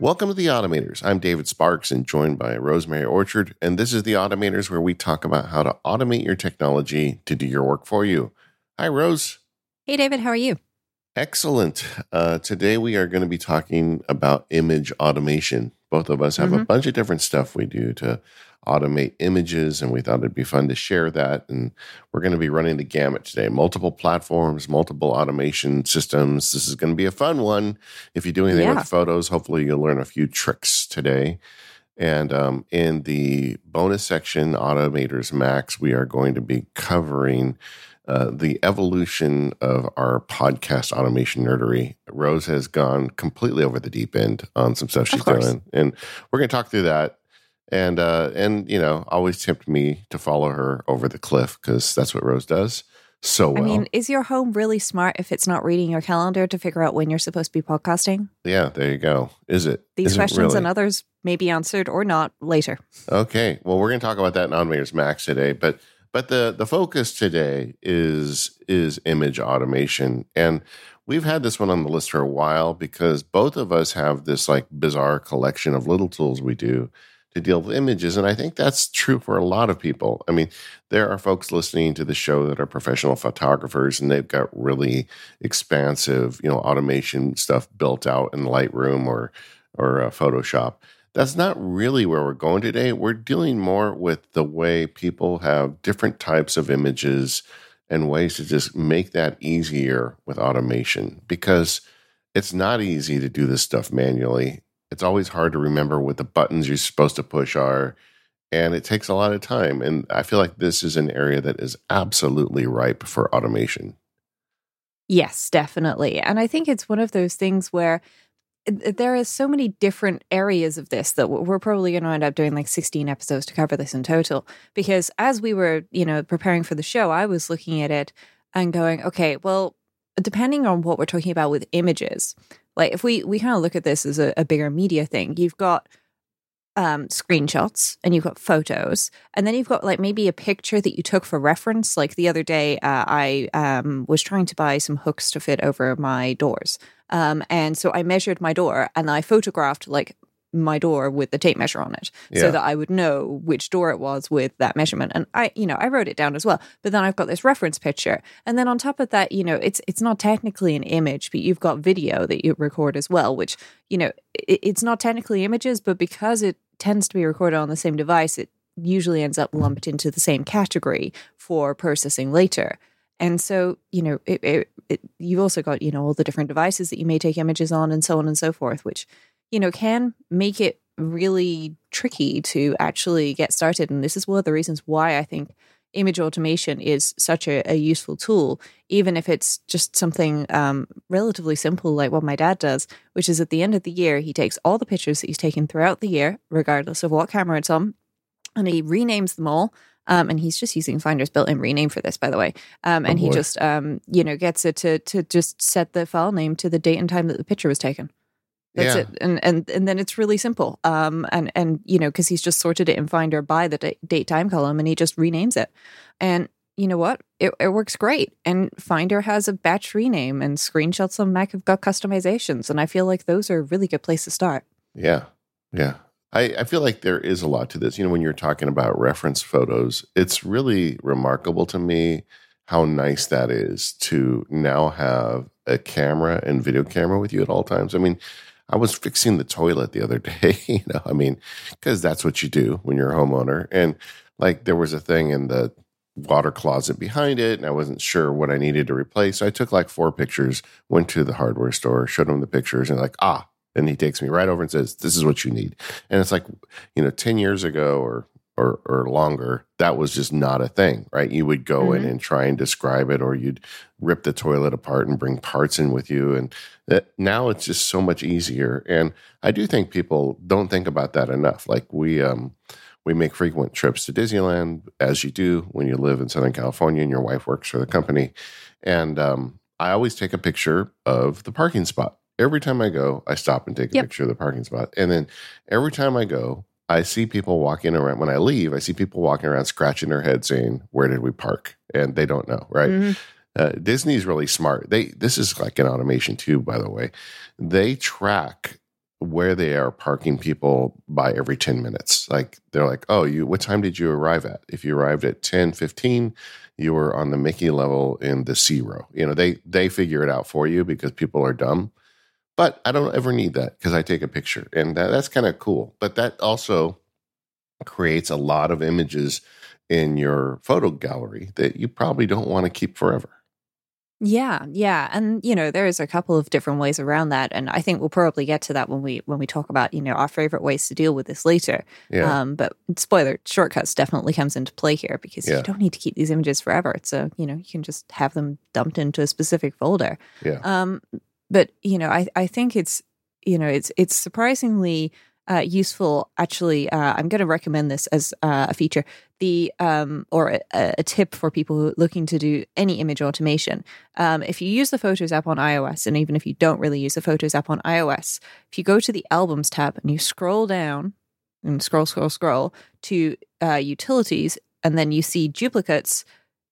Welcome to the Automators. I'm David Sparks and joined by Rosemary Orchard. And this is the Automators where we talk about how to automate your technology to do your work for you. Hi, Rose. Hey, David. How are you? Excellent. Uh, today we are going to be talking about image automation. Both of us have mm-hmm. a bunch of different stuff we do to automate images, and we thought it'd be fun to share that. And we're going to be running the gamut today multiple platforms, multiple automation systems. This is going to be a fun one. If you do anything yeah. with photos, hopefully you'll learn a few tricks today. And um, in the bonus section, Automators Max, we are going to be covering uh, the evolution of our podcast automation nerdery. Rose has gone completely over the deep end on some stuff she's doing, and we're going to talk through that and uh, and you know always tempt me to follow her over the cliff because that's what Rose does so well. I mean, is your home really smart if it's not reading your calendar to figure out when you're supposed to be podcasting? Yeah, there you go. Is it? These is questions really? and others may be answered or not later. Okay, well, we're going to talk about that in Automators Max today, but but the the focus today is is image automation and we've had this one on the list for a while because both of us have this like bizarre collection of little tools we do to deal with images. And I think that's true for a lot of people. I mean, there are folks listening to the show that are professional photographers and they've got really expansive, you know, automation stuff built out in Lightroom or or uh, Photoshop. That's not really where we're going today. We're dealing more with the way people have different types of images and ways to just make that easier with automation because it's not easy to do this stuff manually it's always hard to remember what the buttons you're supposed to push are and it takes a lot of time and i feel like this is an area that is absolutely ripe for automation. Yes definitely and i think it's one of those things where eh, eh, there are so many different areas of this that we're probably going to end up doing like 16 episodes to cover this in total because as we were you know preparing for the show i was looking at it and going okay well depending on what we're talking about with images like if we we kind of look at this as a, a bigger media thing, you've got um, screenshots and you've got photos, and then you've got like maybe a picture that you took for reference. Like the other day, uh, I um, was trying to buy some hooks to fit over my doors. Um, and so I measured my door and I photographed like my door with the tape measure on it yeah. so that I would know which door it was with that measurement. And I, you know, I wrote it down as well. But then I've got this reference picture. And then on top of that, you know, it's it's not technically an image, but you've got video that you record as well, which, you know, it, it's not technically images, but because it tends to be recorded on the same device, it usually ends up lumped into the same category for processing later. And so, you know, it, it, it, you've also got, you know, all the different devices that you may take images on and so on and so forth, which you know, can make it really tricky to actually get started. And this is one of the reasons why I think image automation is such a, a useful tool, even if it's just something um, relatively simple like what my dad does, which is at the end of the year, he takes all the pictures that he's taken throughout the year, regardless of what camera it's on, and he renames them all. Um, and he's just using Finder's built-in rename for this, by the way. Um, and oh he just, um, you know, gets it to to just set the file name to the date and time that the picture was taken. That's yeah. it, and and and then it's really simple. Um, and and you know, because he's just sorted it in Finder by the date, date time column, and he just renames it. And you know what? It, it works great. And Finder has a batch rename, and screenshots on Mac have got customizations, and I feel like those are a really good place to start. Yeah, yeah. I, I feel like there is a lot to this. You know, when you're talking about reference photos, it's really remarkable to me how nice that is to now have a camera and video camera with you at all times. I mean, I was fixing the toilet the other day, you know, I mean, because that's what you do when you're a homeowner. And like there was a thing in the water closet behind it, and I wasn't sure what I needed to replace. So I took like four pictures, went to the hardware store, showed him the pictures, and like, ah, and he takes me right over and says, This is what you need. And it's like, you know, 10 years ago or or, or longer, that was just not a thing, right? You would go mm-hmm. in and try and describe it, or you'd rip the toilet apart and bring parts in with you. And that now it's just so much easier. And I do think people don't think about that enough. Like we, um, we make frequent trips to Disneyland, as you do when you live in Southern California and your wife works for the company. And um, I always take a picture of the parking spot. Every time I go, I stop and take a yep. picture of the parking spot. And then every time I go, I see people walking around when I leave. I see people walking around scratching their head saying, "Where did we park?" And they don't know, right? Mm-hmm. Uh, Disney's really smart. They this is like an automation too, by the way. They track where they are parking people by every 10 minutes. Like they're like, oh, you what time did you arrive at? If you arrived at 10, 15, you were on the Mickey level in the C row. You know, they they figure it out for you because people are dumb. But I don't ever need that because I take a picture and that, that's kind of cool. But that also creates a lot of images in your photo gallery that you probably don't want to keep forever. Yeah, yeah, and you know there's a couple of different ways around that, and I think we'll probably get to that when we when we talk about you know our favorite ways to deal with this later. Yeah. Um, but spoiler, shortcuts definitely comes into play here because Yeah. you don't need to keep these images forever. So you know you can just have them dumped into a specific folder. Yeah. Um, but you know, I I think it's you know it's it's surprisingly uh, useful. Actually, uh, I'm going to recommend this as uh, a feature. The um or a, a tip for people looking to do any image automation. Um, if you use the Photos app on iOS, and even if you don't really use the Photos app on iOS, if you go to the Albums tab and you scroll down and scroll, scroll, scroll to uh, utilities, and then you see duplicates,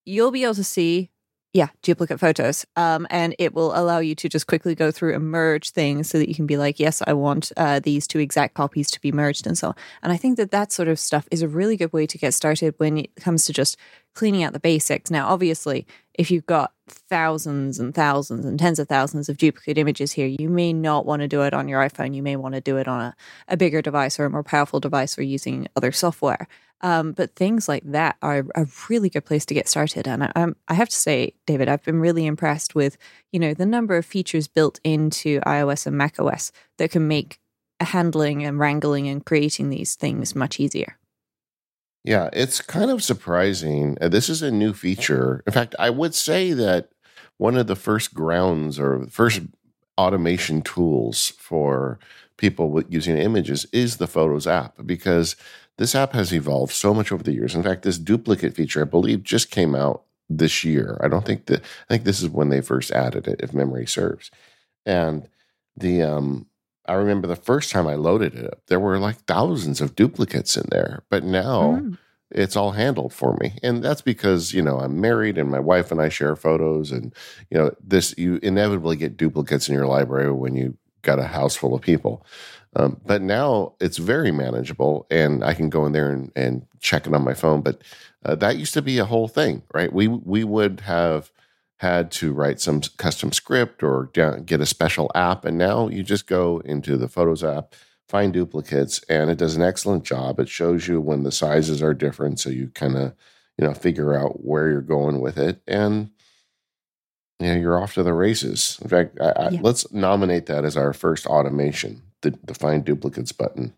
you'll be able to see, yeah, duplicate photos. Um, and it will allow you to just quickly go through and merge things so that you can be like, yes, I want uh, these two exact copies to be merged and so on. And I think that that sort of stuff is a really good way to get started when it comes to just cleaning out the basics. Now, obviously, if you've got thousands and thousands and tens of thousands of duplicate images here, you may not want to do it on your iPhone. You may want to do it on a, a bigger device or a more powerful device or using other software. Um, but things like that are a really good place to get started. And I, I'm, I have to say, David, I've been really impressed with you know the number of features built into iOS and macOS that can make handling and wrangling and creating these things much easier. Yeah, it's kind of surprising. Uh, This is a new feature. In fact, I would say that one of the first grounds or first automation tools for people using images is the Photos app because this app has evolved so much over the years. In fact, this duplicate feature, I believe, just came out this year. I don't think that I think this is when they first added it, if memory serves. And the um I remember the first time I loaded it up, there were like thousands of duplicates in there. But now Mm. it's all handled for me. And that's because, you know, I'm married and my wife and I share photos and you know, this you inevitably get duplicates in your library when you got a house full of people. Um, but now it's very manageable and I can go in there and, and check it on my phone. But uh, that used to be a whole thing, right? We we would have had to write some custom script or down, get a special app, and now you just go into the Photos app, find duplicates, and it does an excellent job. It shows you when the sizes are different, so you kind of you know figure out where you're going with it, and you know you're off to the races. In fact, I, I, let's nominate that as our first automation, the, the find duplicates button.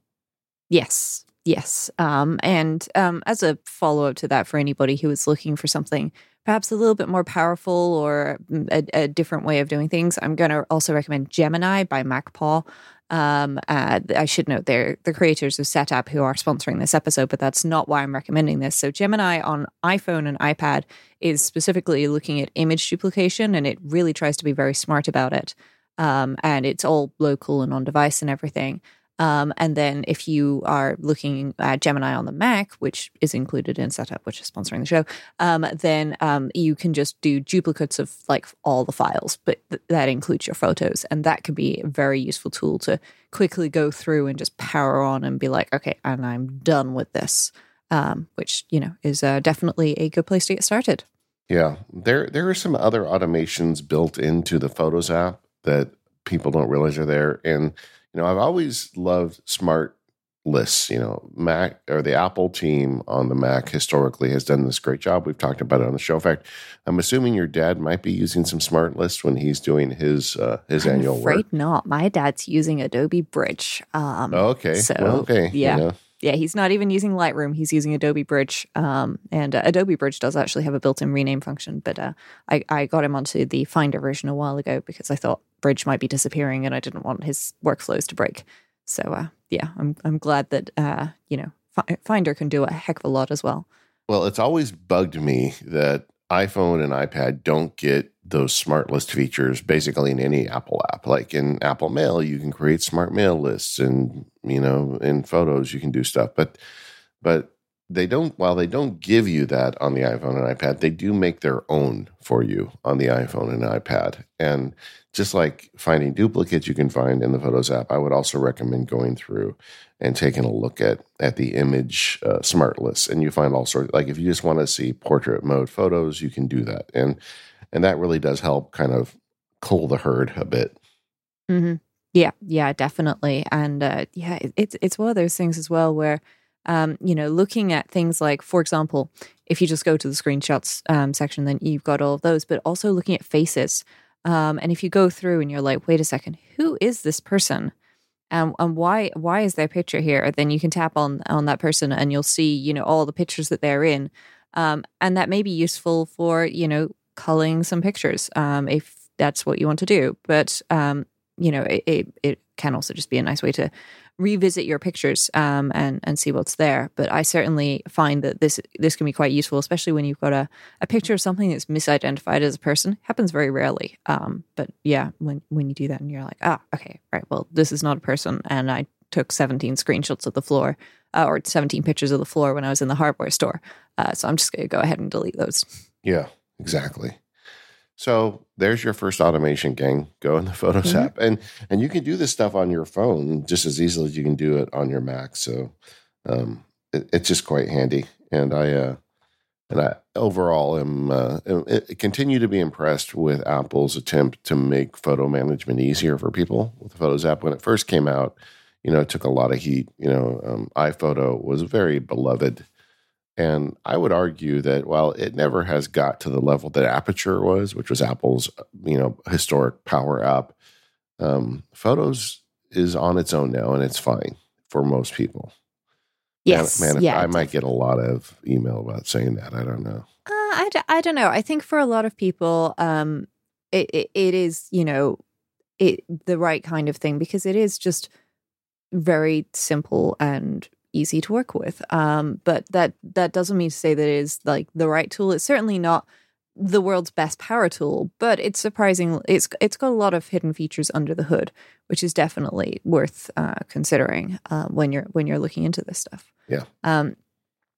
Yes, yes. Um, and um, as a follow up to that, for anybody who is looking for something perhaps a little bit more powerful or mm, a, a different way of doing things, I'm going to also recommend Gemini by MacPaw. Um, uh, I should note they're the creators of Setapp who are sponsoring this episode, but that's not why I'm recommending this. So Gemini on iPhone and iPad is specifically looking at image duplication, and it really tries to be very smart about it. Um, and it's all local and on device and everything. Um, and then if you are looking at Gemini on the Mac, which is included in Setapp, which is sponsoring the show, um, then um, you can just do duplicates of like all the files, but th- that includes your photos. And that could be a very useful tool to quickly go through and just power on and be like, okay, and I'm done with this, um, which, you know, is uh, definitely a good place to get started. Yeah, there there are some other automations built into the Photos app that people don't realize are there. And you know, I've always loved smart lists. You know, Mac or the Apple team on the Mac historically has done this great job. We've talked about it on the show. In fact, I'm assuming your dad might be using some smart lists when he's doing his uh, his I'm annual afraid work. not. My dad's using Adobe Bridge. Um, Okay, So, well, okay, you yeah. know. Yeah, he's not even using Lightroom. He's using Adobe Bridge. Um, and uh, Adobe Bridge does actually have a built in rename function, but uh, I, I got him onto the Finder version a while ago because I thought Bridge might be disappearing and I didn't want his workflows to break. So, uh, yeah, I'm, I'm glad that, uh, you know, Fi- Finder can do a heck of a lot as well. Well, it's always bugged me that iPhone and iPad don't get those smart list features basically in any Apple app. Like in Apple Mail, you can create smart mail lists and, you know, in photos you can do stuff. But but they don't while they don't give you that on the iphone and ipad they do make their own for you on the iphone and ipad and just like finding duplicates you can find in the photos app i would also recommend going through and taking a look at at the image uh, smart list and you find all sorts like if you just want to see portrait mode photos you can do that and and that really does help kind of cool the herd a bit mm-hmm. yeah yeah definitely and uh, yeah it, it's it's one of those things as well where um, you know, looking at things like, for example, if you just go to the screenshots um, section, then you've got all of those, but also looking at faces. Um, and if you go through and you're like, wait a second, who is this person? Um, and why why is their picture here? Then you can tap on on that person and you'll see, you know, all the pictures that they're in. Um, and that may be useful for, you know, culling some pictures um, if that's what you want to do. But um, you know, it, it, it can also just be a nice way to revisit your pictures um, and and see what's there. But I certainly find that this this can be quite useful, especially when you've got a, a picture of something that's misidentified as a person. happens very rarely. Um, but yeah, when when you do that and you're like, ah, okay, right, well, this is not a person, and I took 17 screenshots of the floor uh, or 17 pictures of the floor when I was in the hardware store. Uh, so I'm just going to go ahead and delete those. Yeah, exactly. So there's your first automation gang. Go in the Photos mm-hmm. app, and and you can do this stuff on your phone just as easily as you can do it on your Mac. So um, it, it's just quite handy. And I uh, and I overall am uh, continue to be impressed with Apple's attempt to make photo management easier for people with the Photos app. When it first came out, you know, it took a lot of heat. You know, um, iPhoto was very beloved and I would argue that while it never has got to the level that Aperture was, which was Apple's you know historic power app, um, Photos is on its own now, and it's fine for most people. Yes, man, man yeah, I might get a lot of email about saying that. I don't know. Uh, I, d- I don't know. I think for a lot of people, um, it, it, it is you know it the right kind of thing because it is just very simple and easy to work with. Um, but that that doesn't mean to say that it is like the right tool. It's certainly not the world's best power tool, but it's surprising. It's it's got a lot of hidden features under the hood, which is definitely worth uh, considering uh, when you're when you're looking into this stuff. Yeah. Um,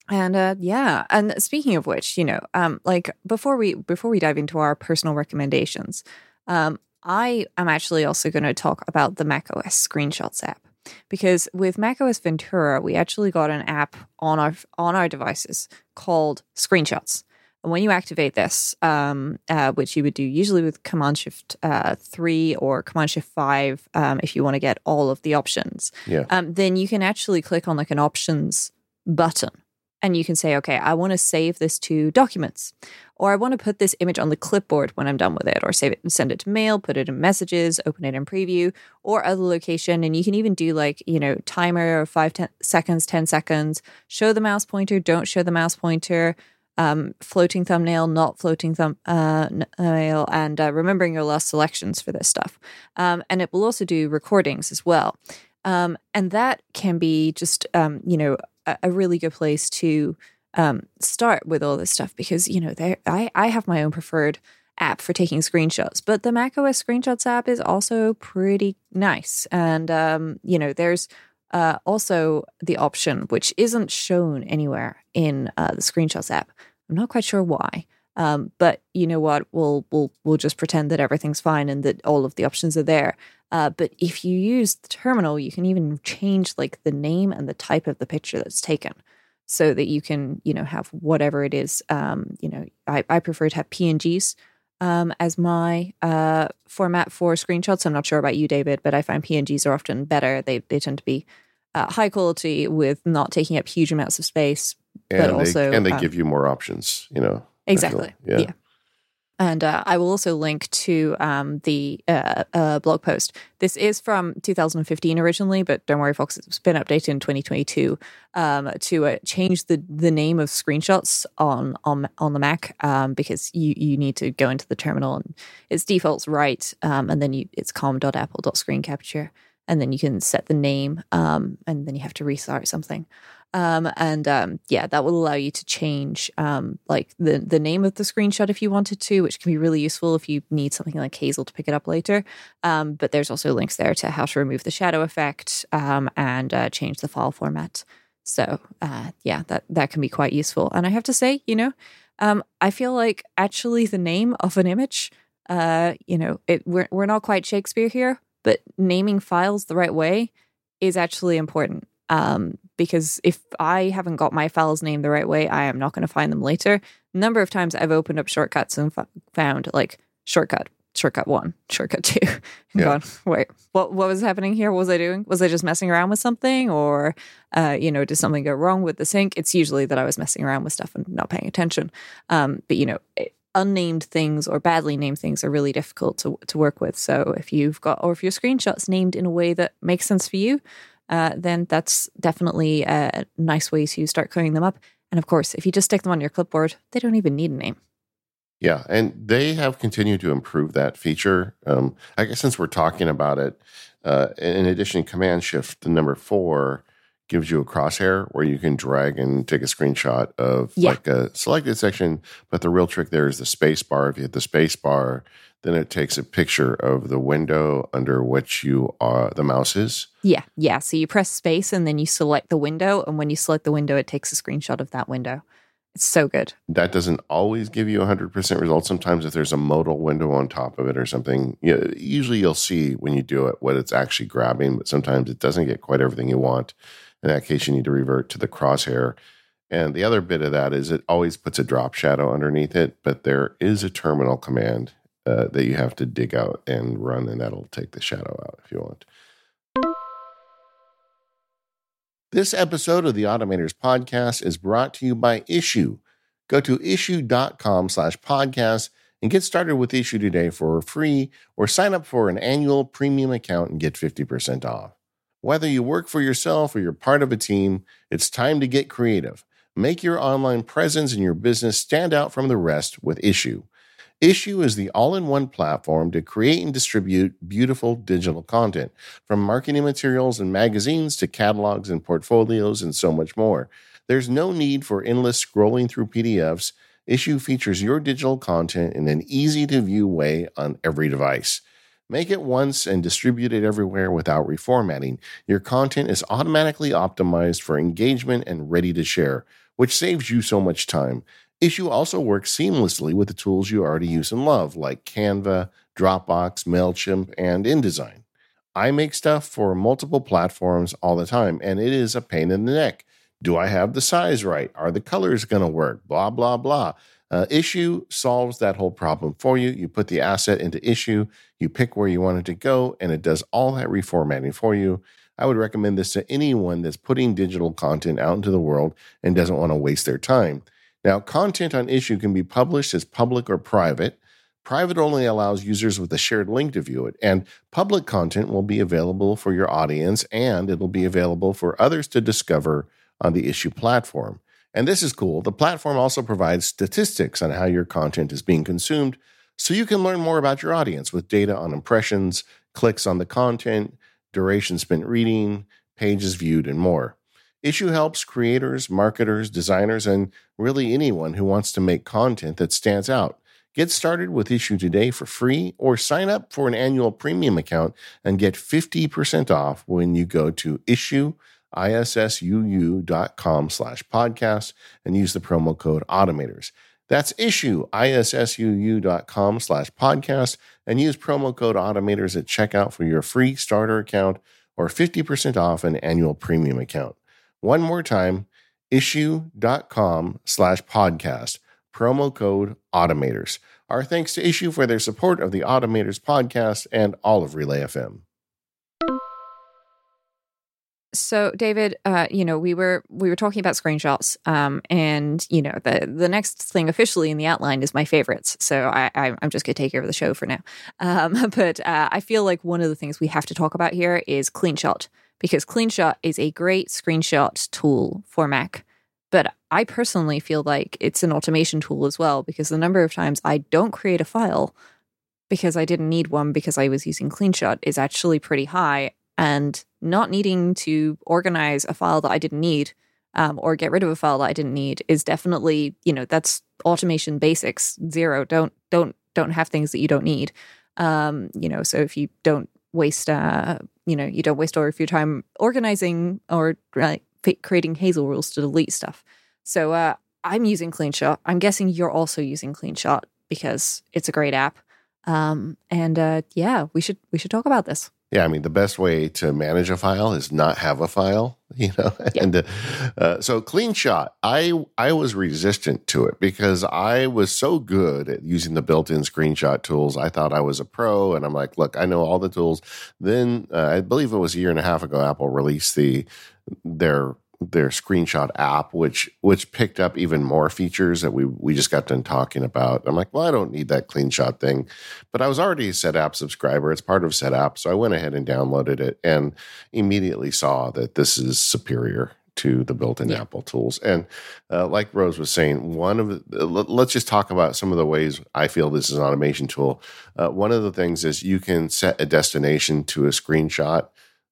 and uh, yeah, and speaking of which, you know, um, like before we before we dive into our personal recommendations, um, I am actually also going to talk about the macOS Screenshots app because with macOS Ventura, we actually got an app on our on our devices called Screenshots. And when you activate this, um, uh, which you would do usually with Command Shift uh, three or Command Shift five, um, if you want to get all of the options, yeah. um, then you can actually click on like an options button and you can say, okay, I want to save this to documents, or I want to put this image on the clipboard when I'm done with it, or save it and send it to mail, put it in messages, open it in preview, or other location. And you can even do like, you know, timer or five ten seconds, 10 seconds, show the mouse pointer, don't show the mouse pointer. Um, floating thumbnail, not floating thumbnail, uh, and uh, remembering your last selections for this stuff. Um, and it will also do recordings as well. Um, and that can be just, um, you know, a, really good place to um, start with all this stuff because you know there I I have my own preferred app for taking screenshots, but the macOS Screenshots app is also pretty nice, and um, you know there's uh, also the option which isn't shown anywhere in uh, the Screenshots app. I'm not quite sure why. Um, but you know what? We'll we'll we'll just pretend that everything's fine and that all of the options are there. Uh, but if you use the terminal, you can even change like the name and the type of the picture that's taken so that you can, you know, have whatever it is. Um, you know, I, I prefer to have PNGs um, as my uh, format for screenshots. I'm not sure about you, David, but I find PNGs are often better. They, they tend to be uh, high quality with not taking up huge amounts of space. And but they, also, and they um, give you more options, you know. Exactly. Yeah. yeah. And uh, I will also link to um, the uh, uh, blog post. This is from 2015 originally, but don't worry, folks, it's been updated in 2022 um, to uh, change the the name of screenshots on on on the Mac um, because you you need to go into the terminal and its defaults write, um, and then you it's com.apple.screencapture, and then you can set the name, um, and then you have to restart something. Um, and um, yeah, that will allow you to change um, like the the name of the screenshot if you wanted to, which can be really useful if you need something like Hazel to pick it up later. Um, but there's also links there to how to remove the shadow effect um, and uh, change the file format. So uh, yeah, that that can be quite useful. And I have to say, you know, um, I feel like actually the name of an image, uh, you know, it we're we're not quite Shakespeare here, but naming files the right way is actually important. Um, because if I haven't got my files named the right way, I am not going to find them later. number of times I've opened up shortcuts and f- found like shortcut shortcut one, shortcut two. And Yeah. gone, wait, what what was happening here? What was I doing? Was I just messing around with something, or uh, you know, did something go wrong with the sync? It's usually that I was messing around with stuff and not paying attention. Um, but you know, it- unnamed things or badly named things are really difficult to to work with. So if you've got or if your screenshots named in a way that makes sense for you, uh, then that's definitely a nice way to start clearing them up. And of course, if you just stick them on your clipboard, they don't even need a name. Yeah, and they have continued to improve that feature. Um, I guess since we're talking about it, uh, in addition, Command Shift, the number four gives you a crosshair where you can drag and take a screenshot of Yeah. like a selected section. But the real trick there is the space bar. If you hit the space bar, then it takes a picture of the window under which you are the mouse is. Yeah, yeah. So you press space and then you select the window, and when you select the window, it takes a screenshot of that window. It's so good. That doesn't always give you a hundred percent result. Sometimes if there's a modal window on top of it or something, you know, usually you'll see when you do it what it's actually grabbing, but sometimes it doesn't get quite everything you want. In that case, you need to revert to the crosshair. And the other bit of that is it always puts a drop shadow underneath it, but there is a terminal command uh, that you have to dig out and run, and that'll take the shadow out if you want. This episode of the Automators Podcast is brought to you by Issuu. Go to issuu.com slash podcast and get started with Issuu today for free or sign up for an annual premium account and get 50% off. Whether you work for yourself or you're part of a team, it's time to get creative. Make your online presence and your business stand out from the rest with Issuu. Issuu is the all in one platform to create and distribute beautiful digital content, from marketing materials and magazines to catalogs and portfolios and so much more. There's no need for endless scrolling through PDFs. Issuu features your digital content in an easy to view way on every device. Make it once and distribute it everywhere without reformatting. Your content is automatically optimized for engagement and ready to share, which saves you so much time. Issuu also works seamlessly with the tools you already use and love, like Canva, Dropbox, MailChimp, and InDesign. I make stuff for multiple platforms all the time, and it is a pain in the neck. Do I have the size right? Are the colors going to work? Blah, blah, blah. Uh, Issuu solves that whole problem for you. You put the asset into Issuu, you pick where you want it to go, and it does all that reformatting for you. I would recommend this to anyone that's putting digital content out into the world and doesn't want to waste their time. Now, content on Issuu can be published as public or private. Private only allows users with a shared link to view it, and public content will be available for your audience and it'll be available for others to discover on the Issuu platform. And this is cool. The platform also provides statistics on how your content is being consumed, so you can learn more about your audience with data on impressions, clicks on the content, duration spent reading, pages viewed, and more. Issuu helps creators, marketers, designers, and really anyone who wants to make content that stands out. Get started with Issuu today for free or sign up for an annual premium account and get 50% off when you go to issue issuu.com slash podcast and use the promo code automators. That's issue issuu.com slash podcast and use promo code automators at checkout for your free starter account or 50% off an annual premium account. One more time, issuu.com slash podcast, promo code automators. Our thanks to Issuu for their support of the Automators podcast and all of Relay FM. So, David, uh, you know, we were we were talking about screenshots, um, and you know, the the next thing officially in the outline is my favorites. So, I, I I'm just gonna take over the show for now. Um, but uh, I feel like one of the things we have to talk about here is CleanShot because CleanShot is a great screenshot tool for Mac. But I personally feel like it's an automation tool as well because the number of times I don't create a file because I didn't need one because I was using CleanShot is actually pretty high. And not needing to organize a file that I didn't need um, or get rid of a file that I didn't need is definitely, you know, that's automation basics. Zero. Don't don't don't have things that you don't need. Um, you know, so if you don't waste, uh, you know, you don't waste all of your time organizing or like creating Hazel rules to delete stuff. So uh, I'm using CleanShot. I'm guessing you're also using CleanShot because it's a great app. Um, and uh, yeah, we should we should talk about this. Yeah, I mean the best way to manage a file is not have a file, you know. Yeah. And uh, uh, so CleanShot, I I was resistant to it because I was so good at using the built-in screenshot tools. I thought I was a pro, and I'm like, look, I know all the tools. Then uh, I believe it was a year and a half ago, Apple released the their their screenshot app, which which picked up even more features that we we just got done talking about. I'm like, well, I don't need that CleanShot thing, but I was already a Setapp subscriber. It's part of Setapp, so I went ahead and downloaded it and immediately saw that this is superior to the built-in Yeah. Apple tools. And uh, like Rose was saying, one of the, let- let's just talk about some of the ways I feel this is an automation tool. Uh, one of the things is you can set a destination to a screenshot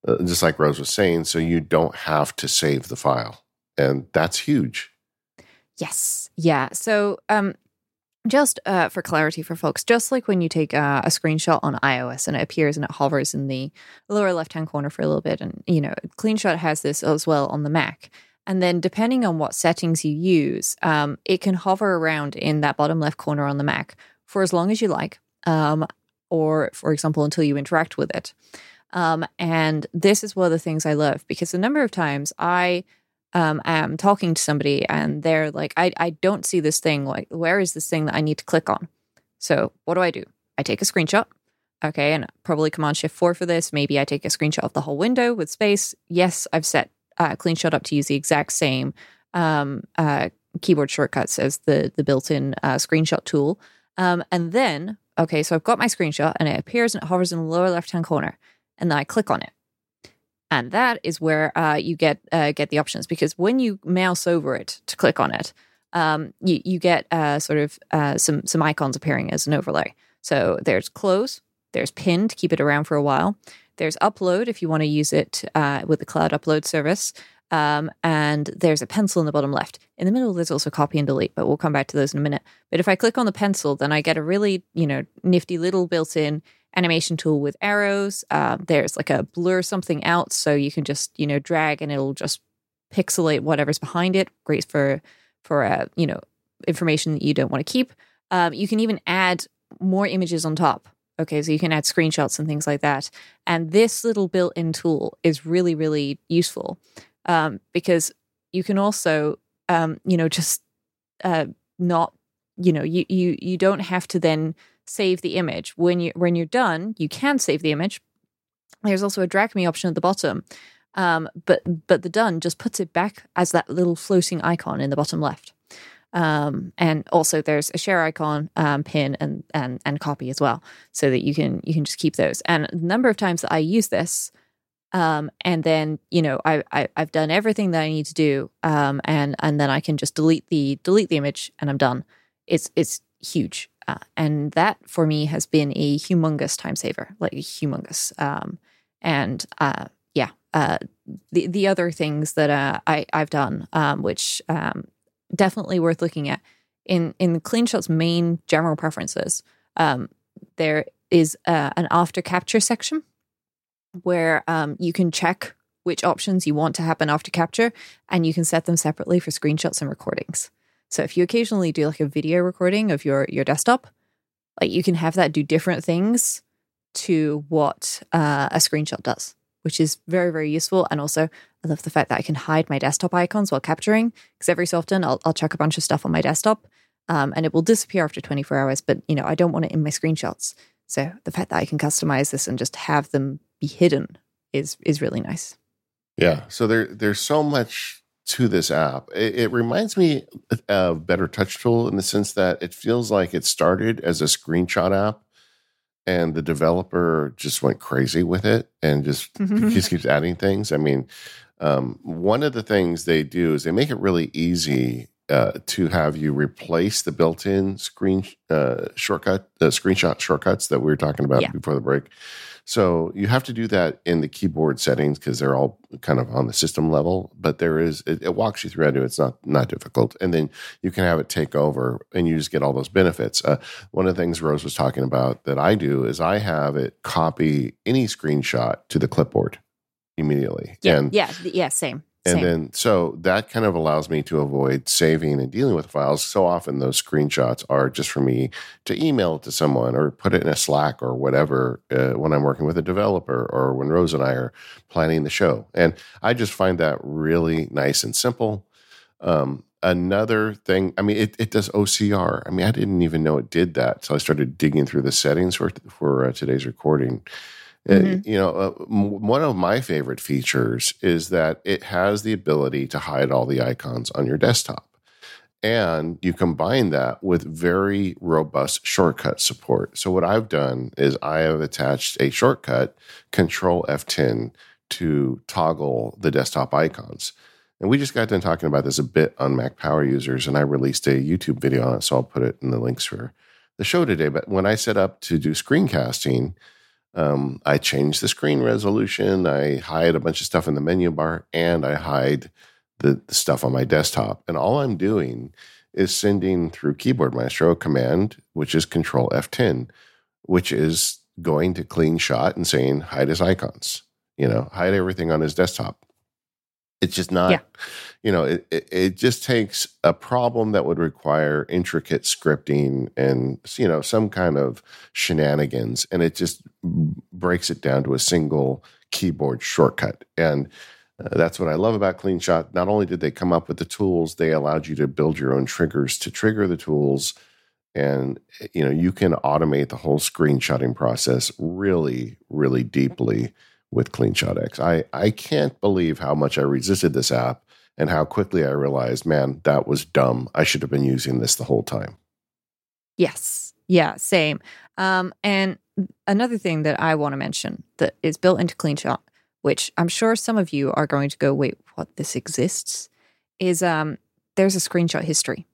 uh, just like Rose was saying, so you don't have to save the file. And that's huge. Yes. Yeah. So, um, just uh, for clarity for folks, just like when you take a screenshot on iOS and it appears and it hovers in the lower left hand corner for a little bit, and you know, CleanShot has this as well on the Mac. And then, depending on what settings you use, um, it can hover around in that bottom left corner on the Mac for as long as you like, um, or for example, until you interact with it. Um, and this is one of the things I love because a number of times I um, am talking to somebody and they're like, I, I don't see this thing. Like, where is this thing that I need to click on? So, what do I do? I take a screenshot. Okay. And probably Command Shift 4 for this. Maybe I take a screenshot of the whole window with space. Yes, I've set uh, CleanShot up to use the exact same um, uh, keyboard shortcuts as the, the built in uh, screenshot tool. Um, and then, okay, so I've got my screenshot and it appears and it hovers in the lower left hand corner. And then I click on it and that is where uh, you get uh, get the options because when you mouse over it to click on it, um, you you get uh, sort of uh, some some icons appearing as an overlay. So there's close, there's pin to keep it around for a while. There's upload if you want to use it uh, with the cloud upload service. Um, and there's a pencil in the bottom left. In the middle, there's also copy and delete, but we'll come back to those in a minute. But if I click on the pencil, then I get a really, you know, nifty little built-in animation tool with arrows. Uh, there's like a blur something out, so you can just you know drag and it'll just pixelate whatever's behind it. Great for for uh, you know information that you don't want to keep. Um, you can even add more images on top. Okay, so you can add screenshots and things like that. And this little built-in tool is really really useful um, because you can also um, you know just uh, not you know you you you don't have to then save the image. When you when you're done you can save the image. There's also a drag me option at the bottom. Um, but but the done just puts it back as that little floating icon in the bottom left. Um, and also there's a share icon um, pin and, and and copy as well so that you can you can just keep those. And the number of times that i use this um, and then you know I, I I've done everything that I need to do, um, and and then I can just delete the delete the image, and I'm done. It's it's huge, uh, and that for me has been a humongous time saver, like humongous. Um, and uh, yeah, uh, the the other things that uh, I I've done, um, which um, definitely worth looking at in in CleanShot's main general preferences. Um, there is uh, an after capture section where um, you can check which options you want to happen after capture and you can set them separately for screenshots and recordings. So if you occasionally do like a video recording of your your desktop, like you can have that do different things to what uh, a screenshot does, which is very very useful. And also, I love the fact that I can hide my desktop icons while capturing because every so often I'll, I'll chuck a bunch of stuff on my desktop um, and it will disappear after 24 hours. But you know, I don't want it in my screenshots. So the fact that I can customize this and just have them be hidden is is really nice. Yeah. So there there's so much to this app. It, it reminds me of BetterTouchTool in the sense that it feels like it started as a screenshot app and the developer just went crazy with it and just just keeps adding things. I mean, um, one of the things they do is they make it really easy uh, to have you replace the built-in screen uh, shortcut, uh, screenshot shortcuts that we were talking about Yeah. before the break. So you have to do that in the keyboard settings because they're all kind of on the system level. But there is it, it walks you through how to it. It's not not difficult, and then you can have it take over, and you just get all those benefits. Uh, one of the things Rose was talking about that I do is I have it copy any screenshot to the clipboard immediately. Yeah, and yeah, yeah, same. And Same. then, so that kind of allows me to avoid saving and dealing with files. So often, those screenshots are just for me to email it to someone or put it in a Slack or whatever uh, when I'm working with a developer or when Rose and I are planning the show. And I just find that really nice and simple. Um, another thing, I mean, it, it does OCR. I mean, I didn't even know it did that. So I started digging through the settings for, for uh, today's recording. Uh, Mhm. you know, uh, m- one of my favorite features is that it has the ability to hide all the icons on your desktop. And you combine that with very robust shortcut support. So, what I've done is I have attached a shortcut, Control F10, to toggle the desktop icons. And we just got done talking about this a bit on Mac Power Users, and I released a YouTube video on it. So, I'll put it in the links for the show today. But when I set up to do screencasting, um, I change the screen resolution. I hide a bunch of stuff in the menu bar, and I hide the, the stuff on my desktop. And all I'm doing is sending through Keyboard Maestro a command, which is Control F10, which is going to CleanShot and saying hide his icons. You know, hide everything on his desktop. It's just not, Yeah. you know, it, it, it just takes a problem that would require intricate scripting and, you know, some kind of shenanigans. And it just breaks it down to a single keyboard shortcut. And uh, that's what I love about CleanShot. Not only did they come up with the tools, they allowed you to build your own triggers to trigger the tools. And, you know, you can automate the whole screenshotting process really, really deeply with CleanShot X. I, I can't believe how much I resisted this app and how quickly I realized, man, that was dumb. I should have been using this the whole time. Yes. Yeah, same. Um, and another thing that I want to mention that is built into CleanShot, which I'm sure some of you are going to go, wait, what? This exists? Is um, there's a screenshot history.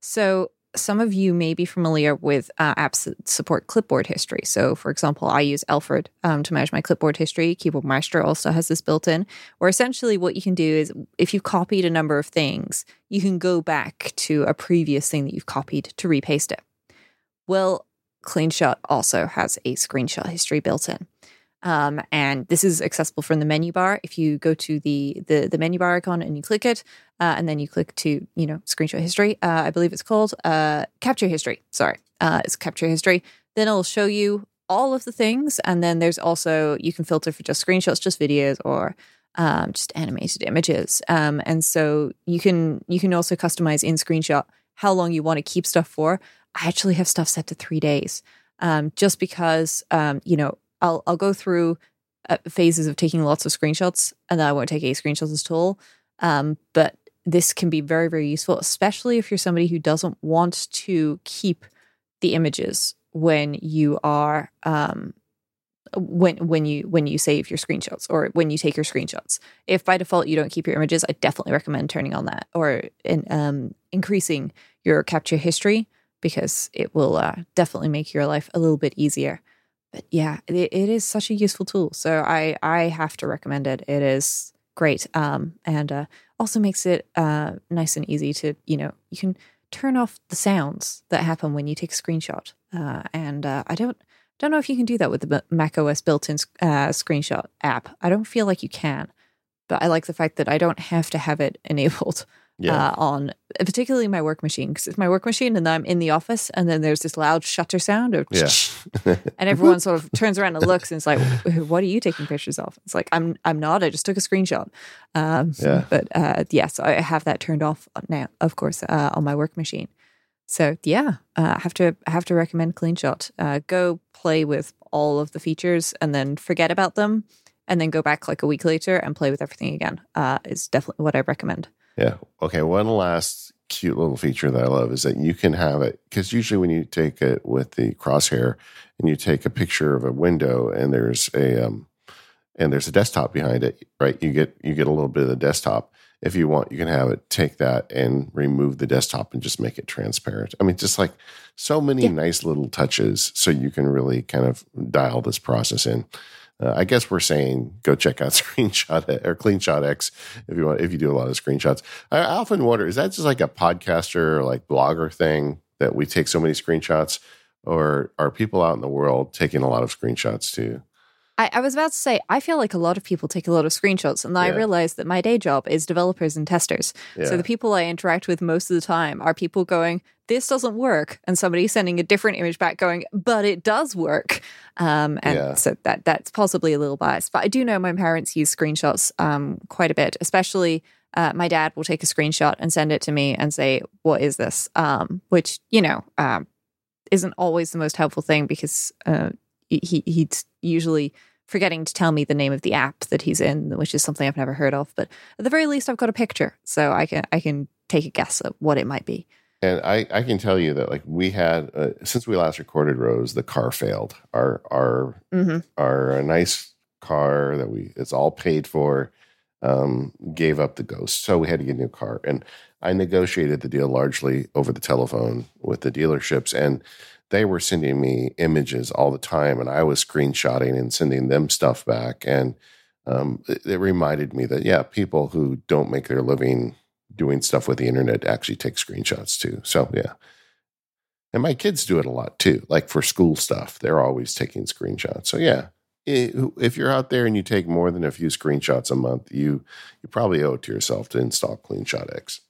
So some of you may be familiar with uh, apps that support clipboard history. So, for example, I use Alfred um, to manage my clipboard history. Keyboard Maestro also has this built in, where essentially what you can do is if you've copied a number of things, you can go back to a previous thing that you've copied to repaste it. Well, CleanShot also has a screenshot history built in. Um, and this is accessible from the menu bar. If you go to the the, the menu bar icon and you click it, uh, and then you click to you know screenshot history, uh, I believe it's called uh, capture history. Sorry, uh, it's capture history. Then it'll show you all of the things, and then there's also you can filter for just screenshots, just videos, or um, just animated images. Um, and so you can you can also customize in screenshot how long you want to keep stuff for. I actually have stuff set to three days, um, just because um, you know I'll I'll go through uh, phases of taking lots of screenshots, and then I won't take any screenshots at all. Um, but this can be very very useful, especially if you're somebody who doesn't want to keep the images when you are um, when when you when you save your screenshots or when you take your screenshots. If by default you don't keep your images, I definitely recommend turning on that or in, um, increasing your capture history because it will uh, definitely make your life a little bit easier. But yeah, it, it is such a useful tool, so I I have to recommend it. It is great, um, and uh, also makes it uh, nice and easy to you know you can turn off the sounds that happen when you take a screenshot. Uh, and uh, I don't don't know if you can do that with the Mac OS built-in uh, screenshot app. I don't feel like you can, but I like the fact that I don't have to have it enabled Yeah. uh, on particularly my work machine because it's my work machine and I'm in the office and then there's this loud shutter sound of Yeah. and everyone sort of turns around and looks and it's like what are you taking pictures of it's like i'm i'm not i just took a screenshot um Yeah. but uh yes i have that turned off now of course uh, on my work machine so yeah uh, i have to i have to recommend cleanshot uh go play with all of the features and then forget about them and then go back like a week later and play with everything again uh is definitely what i recommend Yeah. Okay. One last cute little feature that I love is that you can have it because usually when you take it with the crosshair and you take a picture of a window and there's a um, and there's a desktop behind it, right? You get you get a little bit of the desktop. If you want, you can have it take that and remove the desktop and just make it transparent. I mean, just like so many Yeah. nice little touches, so you can really kind of dial this process in. Uh, I guess we're saying go check out Screenshot or CleanShot X if you want. If you do a lot of screenshots, I often wonder is that just like a podcaster or like blogger thing that we take so many screenshots, or are people out in the world taking a lot of screenshots too? I, I was about to say, I feel like a lot of people take a lot of screenshots, and then I Yeah. realized that my day job is developers and testers. Yeah. So the people I interact with most of the time are people going, "This doesn't work," and somebody sending a different image back, going, "But it does work." Um, and Yeah. so that that's possibly a little biased, but I do know my parents use screenshots um, quite a bit. Especially, uh, my dad will take a screenshot and send it to me and say, "What is this?" Um, which you know um, isn't always the most helpful thing because uh, he he's usually forgetting to tell me the name of the app that he's in, which is something I've never heard of. But at the very least, I've got a picture, so I can I can take a guess at what it might be. And I, I can tell you that like we had uh, since we last recorded Rose, the car failed. Our our hmm our uh, nice car that we it's all paid for um, gave up the ghost, so we had to get a new car. And I negotiated the deal largely over the telephone with the dealerships, and they were sending me images all the time, and I was screenshotting and sending them stuff back. And um, it, it reminded me that yeah, people who don't make their living doing stuff with the internet actually take screenshots too. So yeah. And my kids do it a lot too. Like for school stuff, they're always taking screenshots. So yeah, if you're out there and you take more than a few screenshots a month, you you probably owe it to yourself to install CleanShot X.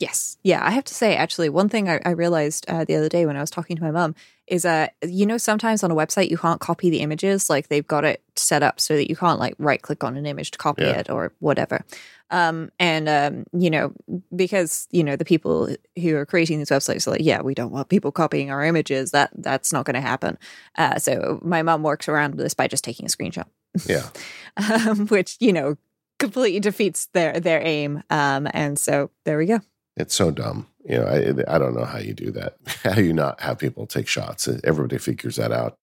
Yes, yeah. I have to say, actually, one thing I, I realized uh, the other day when I was talking to my mum is, uh, you know, sometimes on a website you can't copy the images. Like they've got it set up so that you can't like right click on an image to copy Yeah. it or whatever. Um, and um, you know, because you know the people who are creating these websites are like, yeah, we don't want people copying our images. That that's not going to happen. Uh, so my mum works around this by just taking a screenshot. Yeah. um, which you know completely defeats their their aim. Um, and so there we go. It's so dumb. You know, I I don't know how you do that. How you not have people take shots? Everybody figures that out.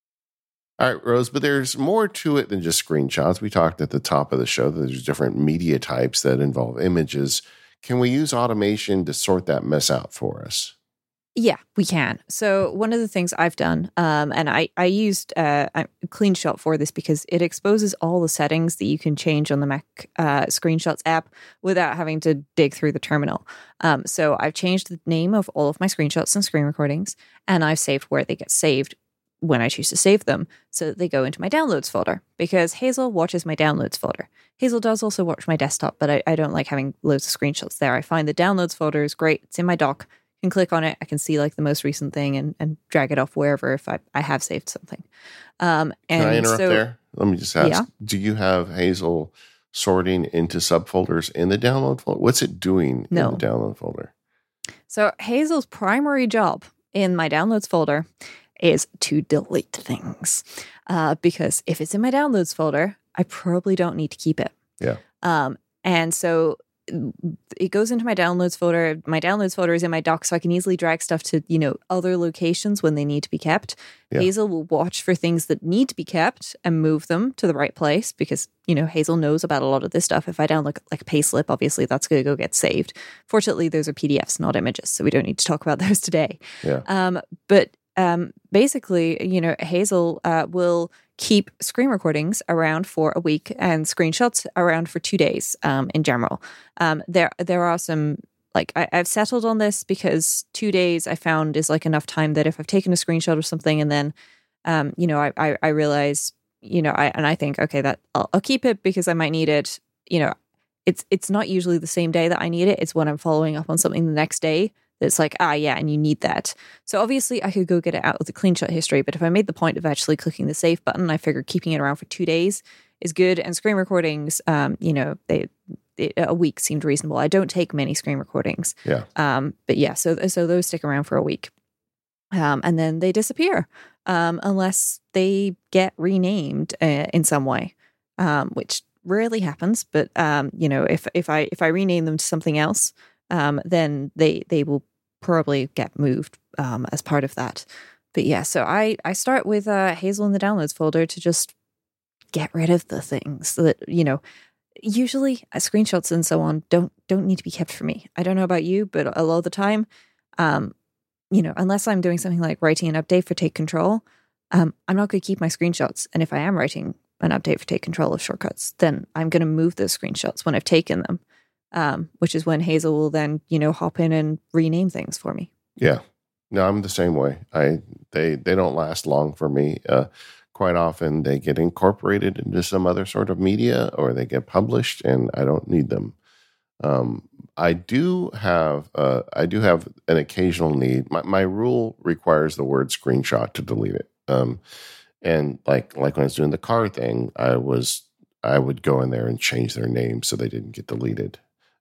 All right, Rose, but there's more to it than just screenshots. We talked at the top of the show that there's different media types that involve images. Can we use automation to sort that mess out for us? Yeah, we can. So one of the things I've done, um, and I I used uh, a CleanShot for this because it exposes all the settings that you can change on the Mac uh, Screenshots app without having to dig through the terminal. Um, so I've changed the name of all of my screenshots and screen recordings, and I've saved where they get saved when I choose to save them, so that they go into my downloads folder. Because Hazel watches my downloads folder. Hazel does also watch my desktop, but I, I don't like having loads of screenshots there. I find the downloads folder is great. It's in my dock can click on it. I can see like the most recent thing and, and drag it off wherever if I, I have saved something. Um, and Can I interrupt so, there? Let me just ask: Yeah. Do you have Hazel sorting into subfolders in the download folder? What's it doing No. in the download folder? So Hazel's primary job in my downloads folder is to delete things. Uh, because if it's in my downloads folder, I probably don't need to keep it. Yeah. Um, and so it goes into my downloads folder. My downloads folder is in my dock, so I can easily drag stuff to, you know, other locations when they need to be kept. Yeah. Hazel will watch for things that need to be kept and move them to the right place because, you know, Hazel knows about a lot of this stuff. If I download like a payslip, obviously that's going to go get saved. Fortunately, those are PDFs, not images, so we don't need to talk about those today. Yeah. Um, but um, basically, you know, Hazel uh, will keep screen recordings around for a week and screenshots around for two days um, in general. Um, there, there are some like I, I've settled on this because two days I found is like enough time that if I've taken a screenshot of something and then, um, you know, I, I, I realize, you know, I and I think okay that I'll, I'll keep it because I might need it. You know, it's it's not usually the same day that I need it. It's when I'm following up on something the next day that's like, ah, yeah, and you need that. So obviously, I could go get it out of the CleanShot history, but if I made the point of actually clicking the save button, I figured keeping it around for two days is good. And screen recordings, um, you know, they, they a week seemed reasonable. I don't take many screen recordings, Yeah. um, but yeah, so so those stick around for a week, um, and then they disappear um, unless they get renamed uh, in some way, um, which rarely happens. But um, you know, if if I if I rename them to something else, um, then they they will probably get moved um, as part of that. But yeah, so I I start with uh, Hazel in the downloads folder to just get rid of the things that you know. Usually, uh, screenshots and so on don't don't need to be kept for me. I don't know about you, but a lot of the time, um, you know, unless I'm doing something like writing an update for Take Control, um, I'm not going to keep my screenshots. And if I am writing an update for Take Control of shortcuts, then I'm going to move those screenshots when I've taken them um, which is when Hazel will then, you know, hop in and rename things for me. Yeah. No, I'm the same way. I they they don't last long for me. Uh, quite often they get incorporated into some other sort of media or they get published, and I don't need them. Um, I do have uh, I do have an occasional need. My, my rule requires the word screenshot to delete it. Um, and like like when I was doing the car thing, I was I would go in there and change their name so they didn't get deleted.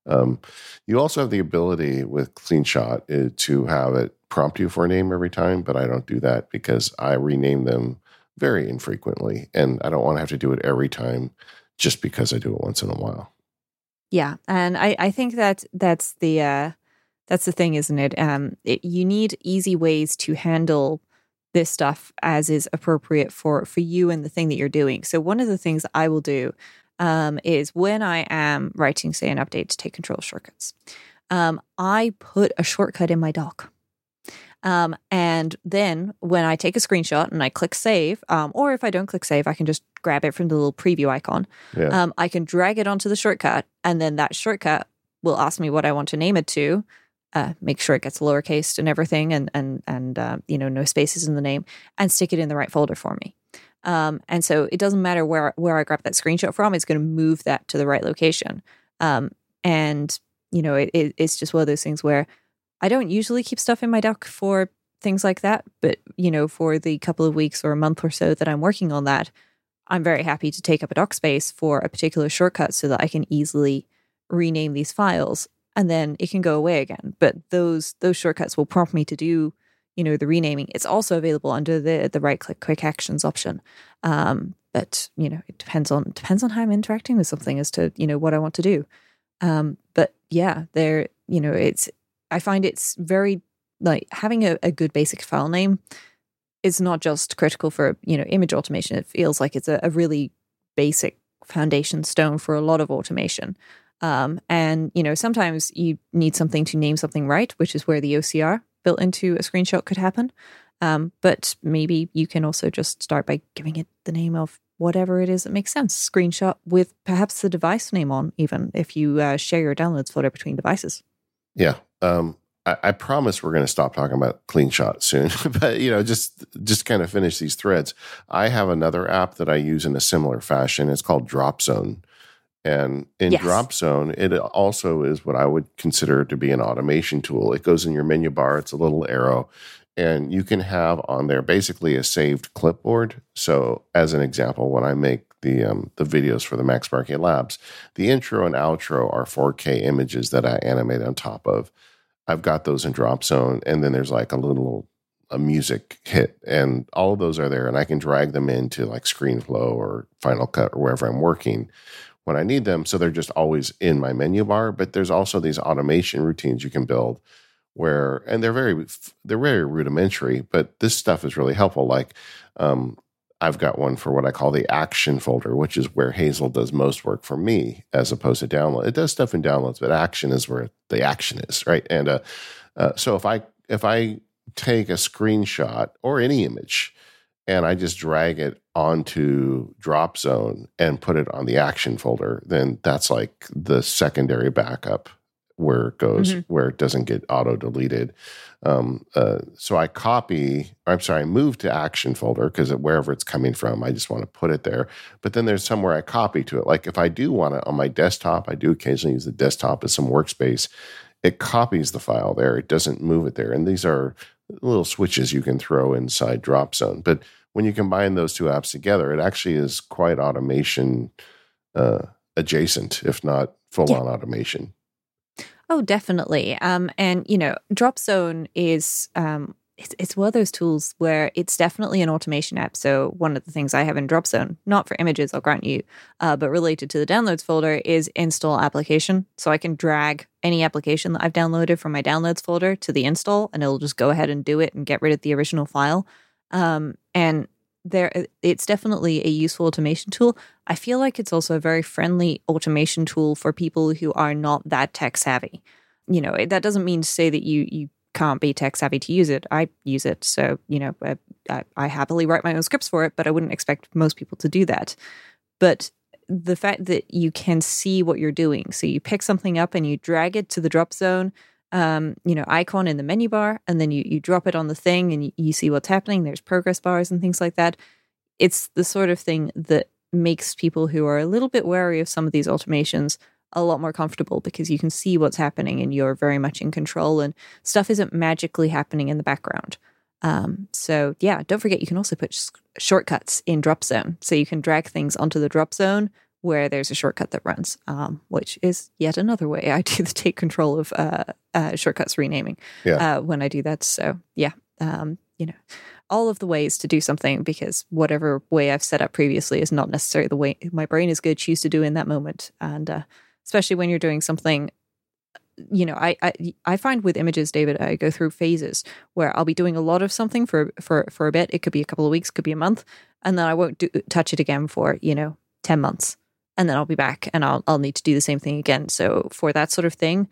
Um, you also have the ability with CleanShot uh, to have it prompt you for a name every time, but I don't do that because I rename them very infrequently, and I don't want to have to do it every time just because I do it once in a while. Yeah, and I I think that that's the uh, that's the thing, isn't it? Um, it, you need easy ways to handle this stuff as is appropriate for for you and the thing that you're doing. So one of the things I will do um, is when I am writing, say, an update to take control of shortcuts, um, I put a shortcut in my dock. Um, and then when I take a screenshot and I click save, um, or if I don't click save, I can just grab it from the little preview icon. Yeah. Um, I can drag it onto the shortcut, and then that shortcut will ask me what I want to name it to. Uh, make sure it gets lowercase and everything, and and and uh, you know no spaces in the name, and stick it in the right folder for me. Um, and so it doesn't matter where where I grab that screenshot from; it's going to move that to the right location. Um, and you know, it, it, it's just one of those things where I don't usually keep stuff in my dock for things like that, but you know, for the couple of weeks or a month or so that I'm working on that, I'm very happy to take up a dock space for a particular shortcut so that I can easily rename these files and then it can go away again. But those those shortcuts will prompt me to do, you know, the renaming. It's also available under the the right click quick actions option. Um, but you know, it depends on depends on how I'm interacting with something as to you know what I want to do. Um, but yeah, there, you know, it's I find it's very like having a, a good basic file name is not just critical for you know image automation. It feels like it's a, a really basic foundation stone for a lot of automation. Um, and you know sometimes you need something to name something right, which is where the OCR built into a screenshot could happen. Um, but maybe you can also just start by giving it the name of whatever it is that makes sense. Screenshot with perhaps the device name on, even if you uh, share your downloads folder between devices. Yeah. Um, I, I, promise we're going to stop talking about CleanShot soon, but you know, just just kind of finish these threads. I have another app that I use in a similar fashion. It's called Drop Dropzone. And in yes. Dropzone, it also is what I would consider to be an automation tool. It goes in your menu bar, it's a little arrow, and you can have on there basically a saved clipboard. So, as an example, when I make the um, the videos for the MacSparky Labs, the intro and outro are 4K images that I animate on top of. I've got those in Dropzone, and then there's like a little a music hit, and all of those are there, and I can drag them into like ScreenFlow or Final Cut or wherever I'm working when I need them. So they're just always in my menu bar. But there's also these automation routines you can build where, and they're very they're very rudimentary, but this stuff is really helpful. Like um, I've got one for what I call the action folder, which is where Hazel does most work for me as opposed to download. It does stuff in downloads, but action is where the action is, right? And uh, uh, so if I if I take a screenshot or any image and I just drag it onto Dropzone and put it on the action folder, then that's like the secondary backup where it goes, mm-hmm. where it doesn't get auto deleted. Um, uh, so I copy, I'm sorry, I move to action folder because wherever it's coming from, I just want to put it there. But then there's somewhere I copy to it. Like if I do want it on my desktop, I do occasionally use the desktop as some workspace. It copies the file there. It doesn't move it there. And these are little switches you can throw inside Dropzone But when you combine those two apps together, it actually is quite automation uh, adjacent, if not full on automation. Oh, definitely. Um, and you know, Dropzone is um, it's it's one of those tools where it's definitely an automation app. So one of the things I have in Dropzone, not for images, I'll grant you, uh, but related to the downloads folder, is install application. So I can drag any application that I've downloaded from my downloads folder to the install, and it'll just go ahead and do it and get rid of the original file. Um, and there it's definitely a useful automation tool. I feel like it's also a very friendly automation tool for people who are not that tech savvy. You know, that doesn't mean to say that you you can't be tech savvy to use it. I use it, so you know, I, I happily write my own scripts for it, but I wouldn't expect most people to do that. But the fact that you can see what you're doing, so you pick something up and you drag it to the Dropzone um, you know, icon in the menu bar, and then you you drop it on the thing, and you, you see what's happening. There's progress bars and things like that. it's the sort of thing that makes people who are a little bit wary of some of these automations a lot more comfortable because you can see what's happening and you're very much in control and stuff isn't magically happening in the background. Um, so yeah, don't forget you can also put sh- shortcuts in Dropzone. So you can drag things onto the Dropzone where there's a shortcut that runs, um, which is yet another way I do take control of uh, uh, shortcuts renaming Yeah. uh, when I do that. So yeah, um, you know, all of the ways to do something because whatever way I've set up previously is not necessarily the way my brain is going to choose to do in that moment. And uh, especially when you're doing something, you know, I, I I find with images, David, I go through phases where I'll be doing a lot of something for for for a bit. It could be a couple of weeks, could be a month, and then I won't do, touch it again for you know ten months, and then I'll be back and I'll I'll need to do the same thing again. So for that sort of thing,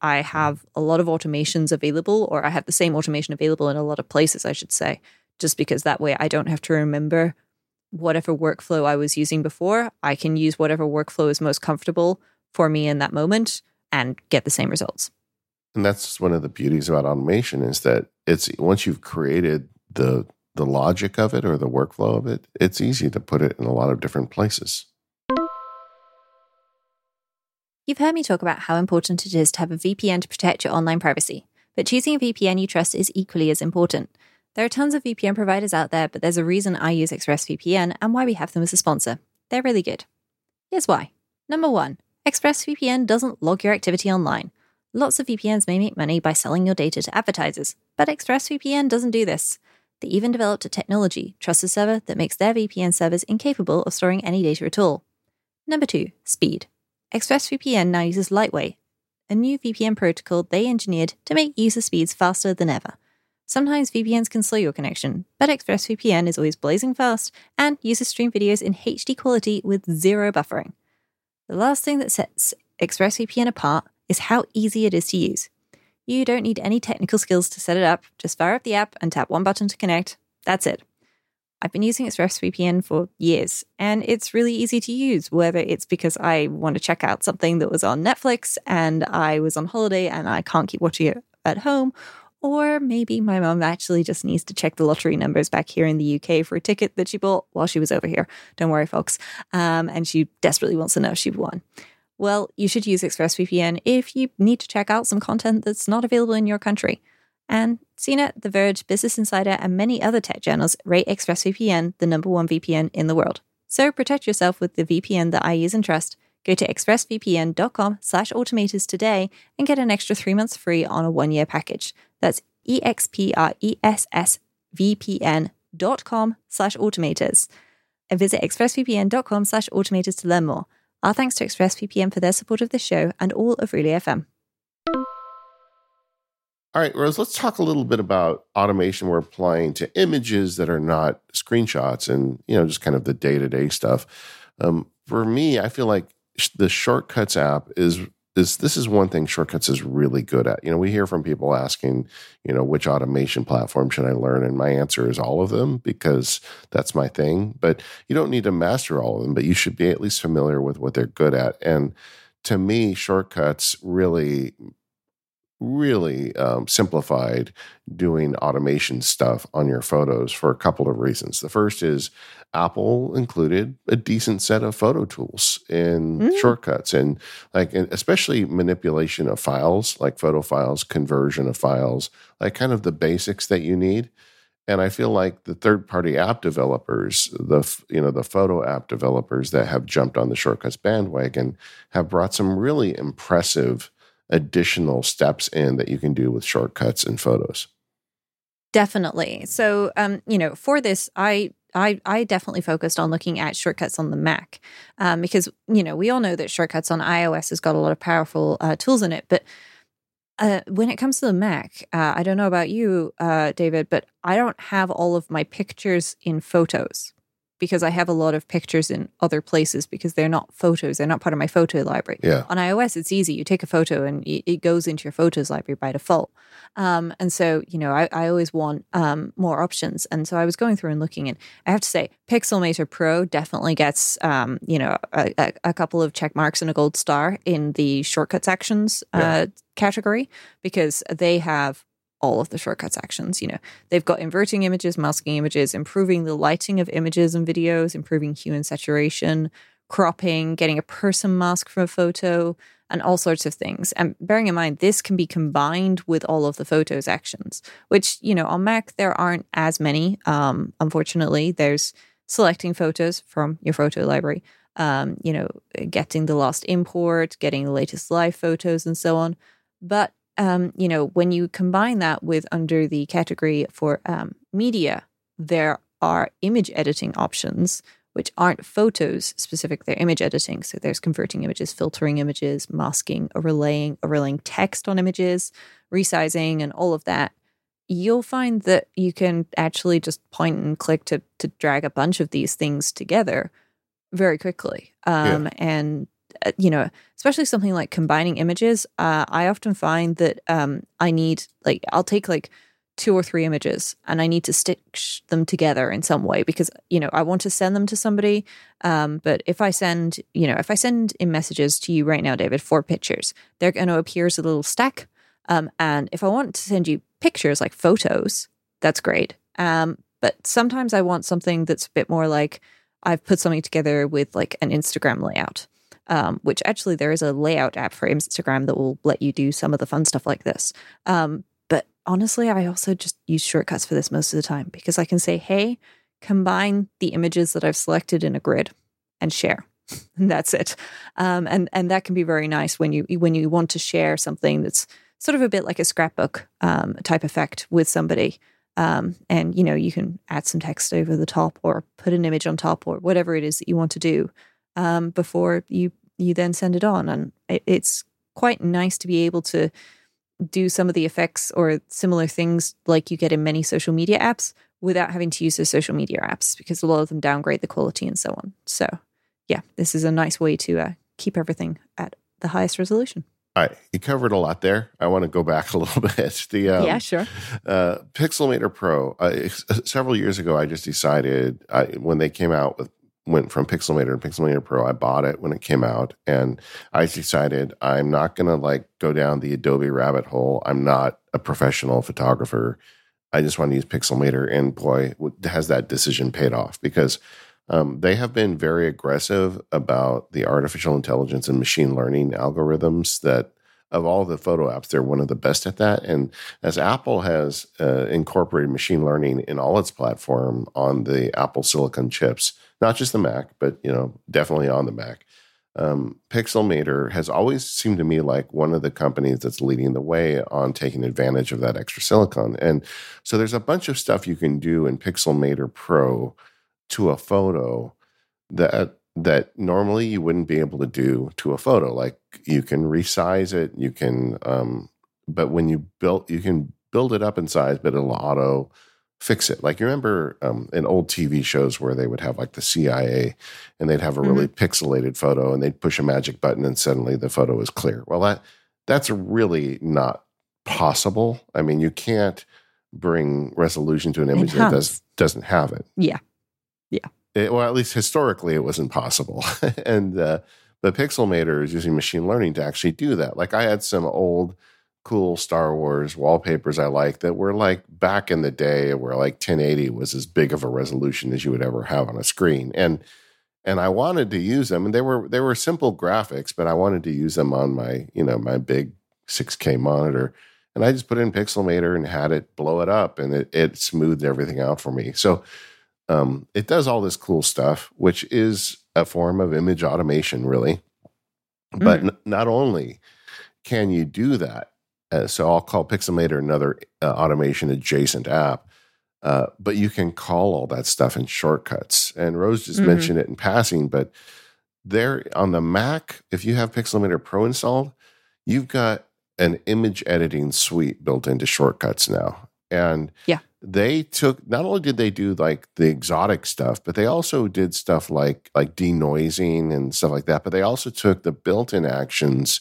I have a lot of automations available, or I have the same automation available in a lot of places, I should say, just because that way I don't have to remember whatever workflow I was using before. I can use whatever workflow is most comfortable for me in that moment and get the same results. And that's one of the beauties about automation is that it's once you've created the the logic of it or the workflow of it, it's easy to put it in a lot of different places. You've heard me talk about how important it is to have a VPN to protect your online privacy, but choosing a VPN you trust is equally as important. There are tons of VPN providers out there, but there's a reason I use ExpressVPN and why we have them as a sponsor. They're really good. Here's why. Number one, ExpressVPN doesn't log your activity online. Lots of VPNs may make money by selling your data to advertisers, but ExpressVPN doesn't do this. They even developed a technology, Trusted Server, that makes their VPN servers incapable of storing any data at all. Number two, speed. ExpressVPN now uses Lightway, a new VPN protocol they engineered to make user speeds faster than ever. Sometimes VPNs can slow your connection, but ExpressVPN is always blazing fast and uses stream videos in HD quality with zero buffering. The last thing that sets ExpressVPN apart is how easy it is to use. You don't need any technical skills to set it up, just fire up the app and tap one button to connect. That's it. I've been using ExpressVPN for years, and it's really easy to use, whether it's because I want to check out something that was on Netflix and I was on holiday and I can't keep watching it at home, or maybe my mom actually just needs to check the lottery numbers back here in the UK for a ticket that she bought while she was over here. Don't worry, folks. Um, and she desperately wants to know if she won. Well, you should use ExpressVPN if you need to check out some content that's not available in your country. And CNET, The Verge, Business Insider, and many other tech journals rate ExpressVPN the number one VPN in the world. So protect yourself with the VPN that I use and trust. Go to expressvpn.com slash automators today and get an extra three months free on a one-year package. That's expressvpn.com slash automators. And visit expressvpn.com slash automators to learn more. Our thanks to ExpressVPN for their support of this show and all of Relay FM. All right, Rose, let's talk a little bit about automation we're applying to images that are not screenshots and, you know, just kind of the day to day stuff. Um, for me, I feel like the Shortcuts app is is this is one thing Shortcuts is really good at. You know, we hear from people asking, you know, which automation platform should I learn? And my answer is all of them because that's my thing. But you don't need to master all of them, but you should be at least familiar with what they're good at. And to me, Shortcuts really really um, simplified doing automation stuff on your photos for a couple of reasons. The first is Apple included a decent set of photo tools and Mm. shortcuts and like and especially manipulation of files, like photo files, conversion of files, like kind of the basics that you need. And I feel like the third-party app developers, the you know the photo app developers that have jumped on the shortcuts bandwagon, have brought some really impressive additional steps in that you can do with shortcuts and photos. Definitely. So, um, you know, for this, I I I definitely focused on looking at shortcuts on the Mac um, because you know we all know that shortcuts on iOS has got a lot of powerful uh, tools in it, but uh, when it comes to the Mac, uh, I don't know about you, uh, David, but I don't have all of my pictures in photos because I have a lot of pictures in other places because they're not photos; they're not part of my photo library. Yeah. On iOS, it's easy. You take a photo and it goes into your photos library by default. Um, and so, you know, I, I always want um, more options. And so I was going through and looking, and I have to say, Pixelmator Pro definitely gets, um, you know, a, a, a couple of check marks and a gold star in the shortcuts actions uh, category because they have all of the shortcuts actions. You know, they've got inverting images, masking images, improving the lighting of images and videos, improving hue and saturation, cropping, getting a person mask from a photo, and all sorts of things. And bearing in mind, this can be combined with all of the photos actions, which, you know, on Mac, there aren't as many. Um, unfortunately, there's selecting photos from your photo library, um, you know, getting the last import, getting the latest live photos, and so on. But, um, you know, when you combine that with under the category for um, media, there are image editing options which aren't photos specific, they're image editing. So there's converting images, filtering images, masking, overlaying, overlaying text on images, resizing, and all of that. You'll find that you can actually just point and click to, to drag a bunch of these things together very quickly. Um, yeah. And, you know, especially something like combining images, uh, I often find that um, I need, like, I'll take like two or three images and I need to stitch them together in some way because, you know, I want to send them to somebody. Um, but if I send, you know, if I send in messages to you right now, David, four pictures, they're going to appear as a little stack. Um, and if I want to send you pictures like photos, that's great. Um, but sometimes I want something that's a bit more like I've put something together with like an Instagram layout. Um, which actually there is a layout app for Instagram that will let you do some of the fun stuff like this. Um, but honestly, I also just use shortcuts for this most of the time because I can say, hey, combine the images that I've selected in a grid and share. and that's it. Um, and and that can be very nice when you when you want to share something that's sort of a bit like a scrapbook um, type effect with somebody. Um, and you know you can add some text over the top or put an image on top or whatever it is that you want to do um, before you you then send it on. And it, it's quite nice to be able to do some of the effects or similar things like you get in many social media apps without having to use those social media apps because a lot of them downgrade the quality and so on. So, yeah, this is a nice way to uh, keep everything at the highest resolution. All right, you covered a lot there. I want to go back a little bit. The um, yeah, sure. Uh, Pixelmator Pro. Uh, several years ago, I just decided I, when they came out with went from Pixelmator to Pixelmator Pro. I bought it when it came out, and I decided I'm not going to like go down the Adobe rabbit hole. I'm not a professional photographer. I just want to use Pixelmator, and boy, has that decision paid off because um, they have been very aggressive about the artificial intelligence and machine learning algorithms that of all the photo apps, they're one of the best at that. And as Apple has uh, incorporated machine learning in all its platform on the Apple Silicon chips, not just the Mac, but you know, definitely on the Mac. Um, Pixelmator has always seemed to me like one of the companies that's leading the way on taking advantage of that extra silicon. And so there's a bunch of stuff you can do in Pixelmator Pro to a photo that that normally you wouldn't be able to do to a photo. Like you can resize it, you can, um, but when you build, you can build it up in size, but it'll auto fix it. Like you remember um, in old TV shows where they would have like the CIA and they'd have a really mm-hmm. pixelated photo and they'd push a magic button and suddenly the photo is clear. Well, that that's really not possible. I mean, you can't bring resolution to an image that does, doesn't have it. Yeah. Yeah. It, well, at least historically, it was impossible. and uh, the Pixelmator is using machine learning to actually do that. Like I had some old cool Star Wars wallpapers I like that were like back in the day where like 1080 was as big of a resolution as you would ever have on a screen. And and I wanted to use them and they were they were simple graphics, but I wanted to use them on my, you know, my big 6K monitor. And I just put in Pixelmator and had it blow it up and it, it smoothed everything out for me. So um, it does all this cool stuff, which is a form of image automation, really. But mm. n- not only can you do that, uh, so I'll call Pixelmator another uh, automation adjacent app. Uh, but you can call all that stuff in shortcuts. And Rose just mm-hmm. mentioned it in passing, but there on the Mac, if you have Pixelmator Pro installed, you've got an image editing suite built into shortcuts now. And yeah, they took not only did they do like the exotic stuff, but they also did stuff like like denoising and stuff like that. But they also took the built-in actions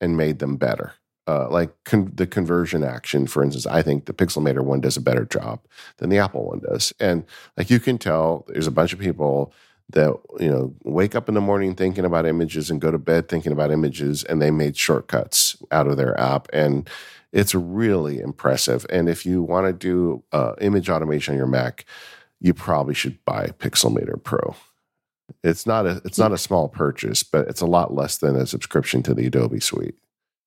and made them better uh, like con- the conversion action, for instance, I think the Pixelmator one does a better job than the Apple one does. And like you can tell, there's a bunch of people that you know wake up in the morning thinking about images and go to bed thinking about images, and they made shortcuts out of their app, and It's really impressive. And if you want to do uh, image automation on your Mac, you probably should buy Pixelmator Pro. It's not a it's not a small purchase, but it's a lot less than a subscription to the Adobe Suite.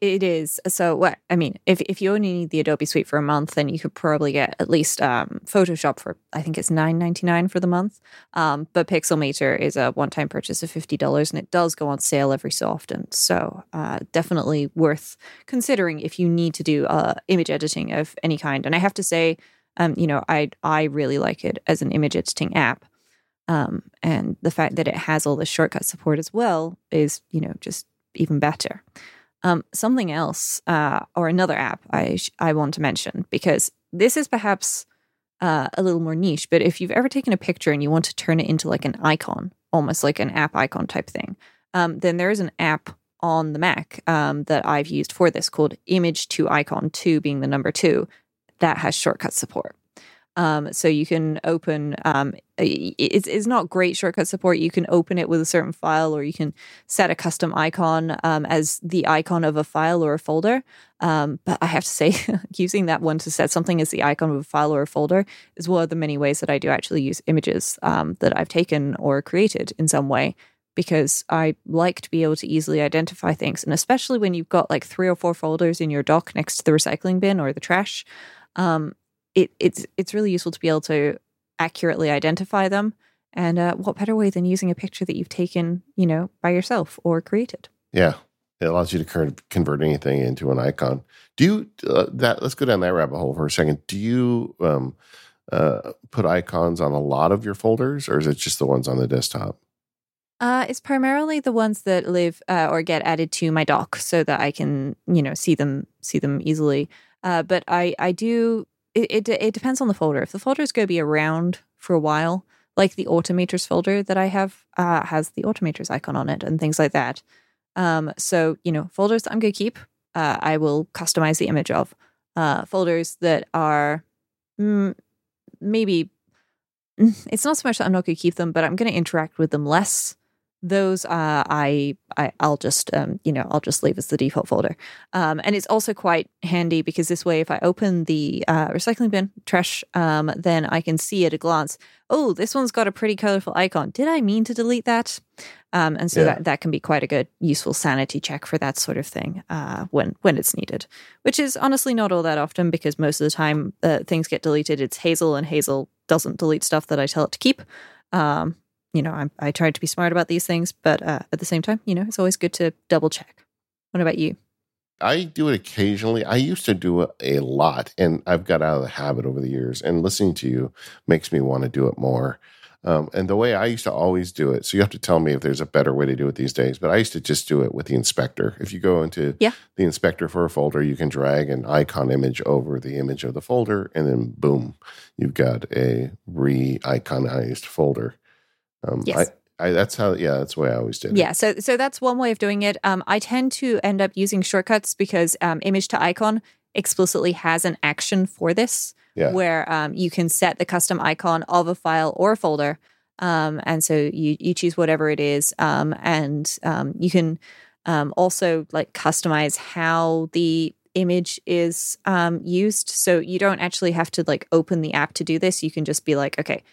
It is. So what I mean, if if you only need the Adobe Suite for a month, then you could probably get at least um, Photoshop for I think it's nine ninety nine for the month. Um, but Pixelmator is a one time purchase of fifty dollars, and it does go on sale every so often. So uh, definitely worth considering if you need to do uh, image editing of any kind. And I have to say, um, you know, I I really like it as an image editing app. Um, and the fact that it has all the shortcut support as well is, you know, just even better. Um, something else uh, or another app I sh- I want to mention because this is perhaps uh, a little more niche, but if you've ever taken a picture and you want to turn it into like an icon, almost like an app icon type thing, um, then there is an app on the Mac um, that I've used for this called Image2icon, two being the number two, that has shortcut support. Um, so you can open um, it's, it's not great shortcut support. You can open it with a certain file, or you can set a custom icon um, as the icon of a file or a folder. Um, but I have to say, using that one to set something as the icon of a file or a folder is one of the many ways that I do actually use images um, that I've taken or created in some way because I like to be able to easily identify things. And especially when you've got like three or four folders in your dock next to the recycling bin or the trash, um, it, it's it's really useful to be able to accurately identify them. And uh, what better way than using a picture that you've taken, you know, by yourself or created? Yeah, it allows you to convert anything into an icon. Do you uh, that? Let's go down that rabbit hole for a second. Do you um, uh, put icons on a lot of your folders, or is it just the ones on the desktop? Uh, it's primarily the ones that live uh, or get added to my dock, so that I can, you know, see them see them easily. Uh, but I I do it, it, it depends on the folder. If the folder is going to be around for a while, like the automators folder that I have uh, has the automators icon on it and things like that. Um, so you know, folders I'm going to keep, uh, I will customize the image of. Uh, folders that are mm, maybe it's not so much that I'm not going to keep them, but I'm going to interact with them less those uh, I, I will just um, you know I'll just leave as the default folder, um, and it's also quite handy because this way, if I open the uh, recycling bin trash, um, then I can see at a glance. Oh, this one's got a pretty colorful icon. Did I mean to delete that? Um, and so yeah. that that can be quite a good useful sanity check for that sort of thing uh, when when it's needed, which is honestly not all that often because most of the time uh, things get deleted. It's Hazel, and Hazel doesn't delete stuff that I tell it to keep. Um, you know, I, I tried to be smart about these things, but uh, at the same time, you know, it's always good to double check. What about you? I do it occasionally. I used to do it a lot, and I've got out of the habit over the years. And listening to you makes me want to do it more. Um, and the way I used to always do it, so you have to tell me if there's a better way to do it these days. But I used to just do it with the inspector. If you go into yeah. the inspector for a folder, you can drag an icon image over the image of the folder, and then boom, you've got a re-iconized folder. Um, yes. I, I, that's how, yeah, that's the way I always did. It. Yeah, so so that's one way of doing it. Um, I tend to end up using shortcuts because um, Image2icon explicitly has an action for this, yeah. where um, you can set the custom icon of a file or a folder, um, and so you you choose whatever it is, um, and um, you can um, also like customize how the image is um, used. So you don't actually have to like open the app to do this. You can just be like, okay,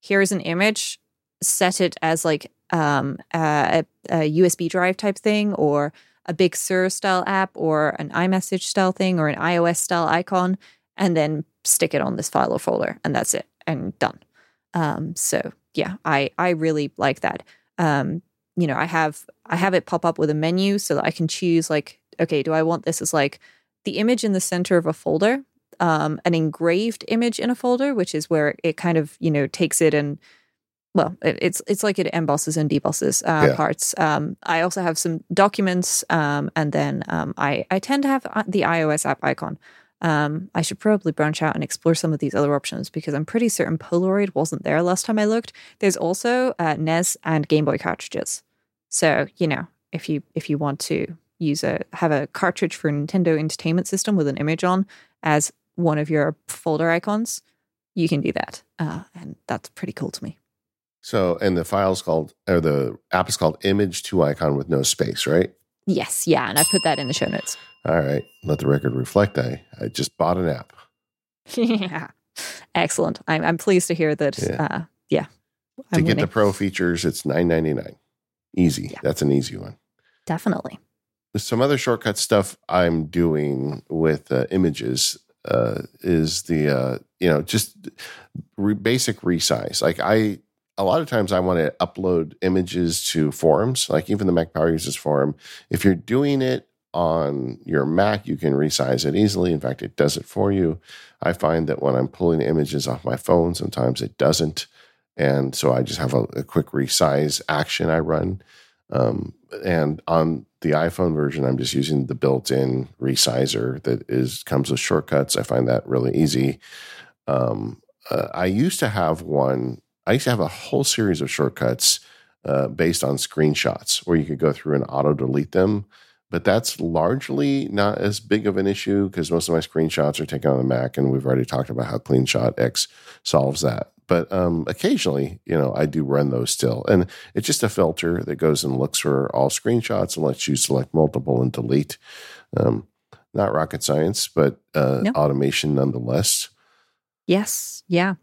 here's an image set it as like um, a, a, USB drive type thing or a Big Sur style app or an iMessage style thing or an iOS style icon, and then stick it on this file or folder, and that's it, and done. Um, so yeah, I I really like that. Um, you know, I have I have it pop up with a menu so that I can choose like, okay, do I want this as like the image in the center of a folder, um, an engraved image in a folder, which is where it kind of you know takes it and well, it, it's it's like it embosses and debosses uh, yeah. parts. Um, I also have some documents, um, and then um, I I tend to have uh, the iOS app icon. Um, I should probably branch out and explore some of these other options because I'm pretty certain Polaroid wasn't there last time I looked. There's also uh, NES and Game Boy cartridges. So you know, if you if you want to use a have a cartridge for Nintendo Entertainment System with an image on as one of your folder icons, you can do that, uh, and that's pretty cool to me. So, and the file's called, or the app is called Image2icon with no space, right? Yes, yeah, and I put that in the show notes. All right. Let the record reflect. I, I just bought an app. yeah. Excellent. I'm, I'm pleased to hear that. Yeah. Uh, yeah. To I'm get the pro features, it's nine ninety nine. Easy. Yeah. That's an easy one. Definitely. Some other shortcut stuff I'm doing with uh, images uh, is the uh, you know just re- basic resize. Like I, a lot of times I want to upload images to forums. Like even the Mac Power Users forum. If you're doing it on your Mac, you can resize it easily. In fact, it does it for you. I find that when I'm pulling images off my phone, sometimes it doesn't. And so I just have a, a quick resize action I run. Um, and on the iPhone version, I'm just using the built-in resizer that is comes with shortcuts. I find that really easy. Um, uh, I used to have one. I used to have a whole series of shortcuts uh, based on screenshots, where you could go through and auto delete them. But that's largely not as big of an issue because most of my screenshots are taken on the Mac, and we've already talked about how CleanShot X solves that. But um, occasionally, you know, I do run those still, and it's just a filter that goes and looks for all screenshots and lets you select multiple and delete. Um, not rocket science, but uh, No. automation nonetheless. Yes. Yeah.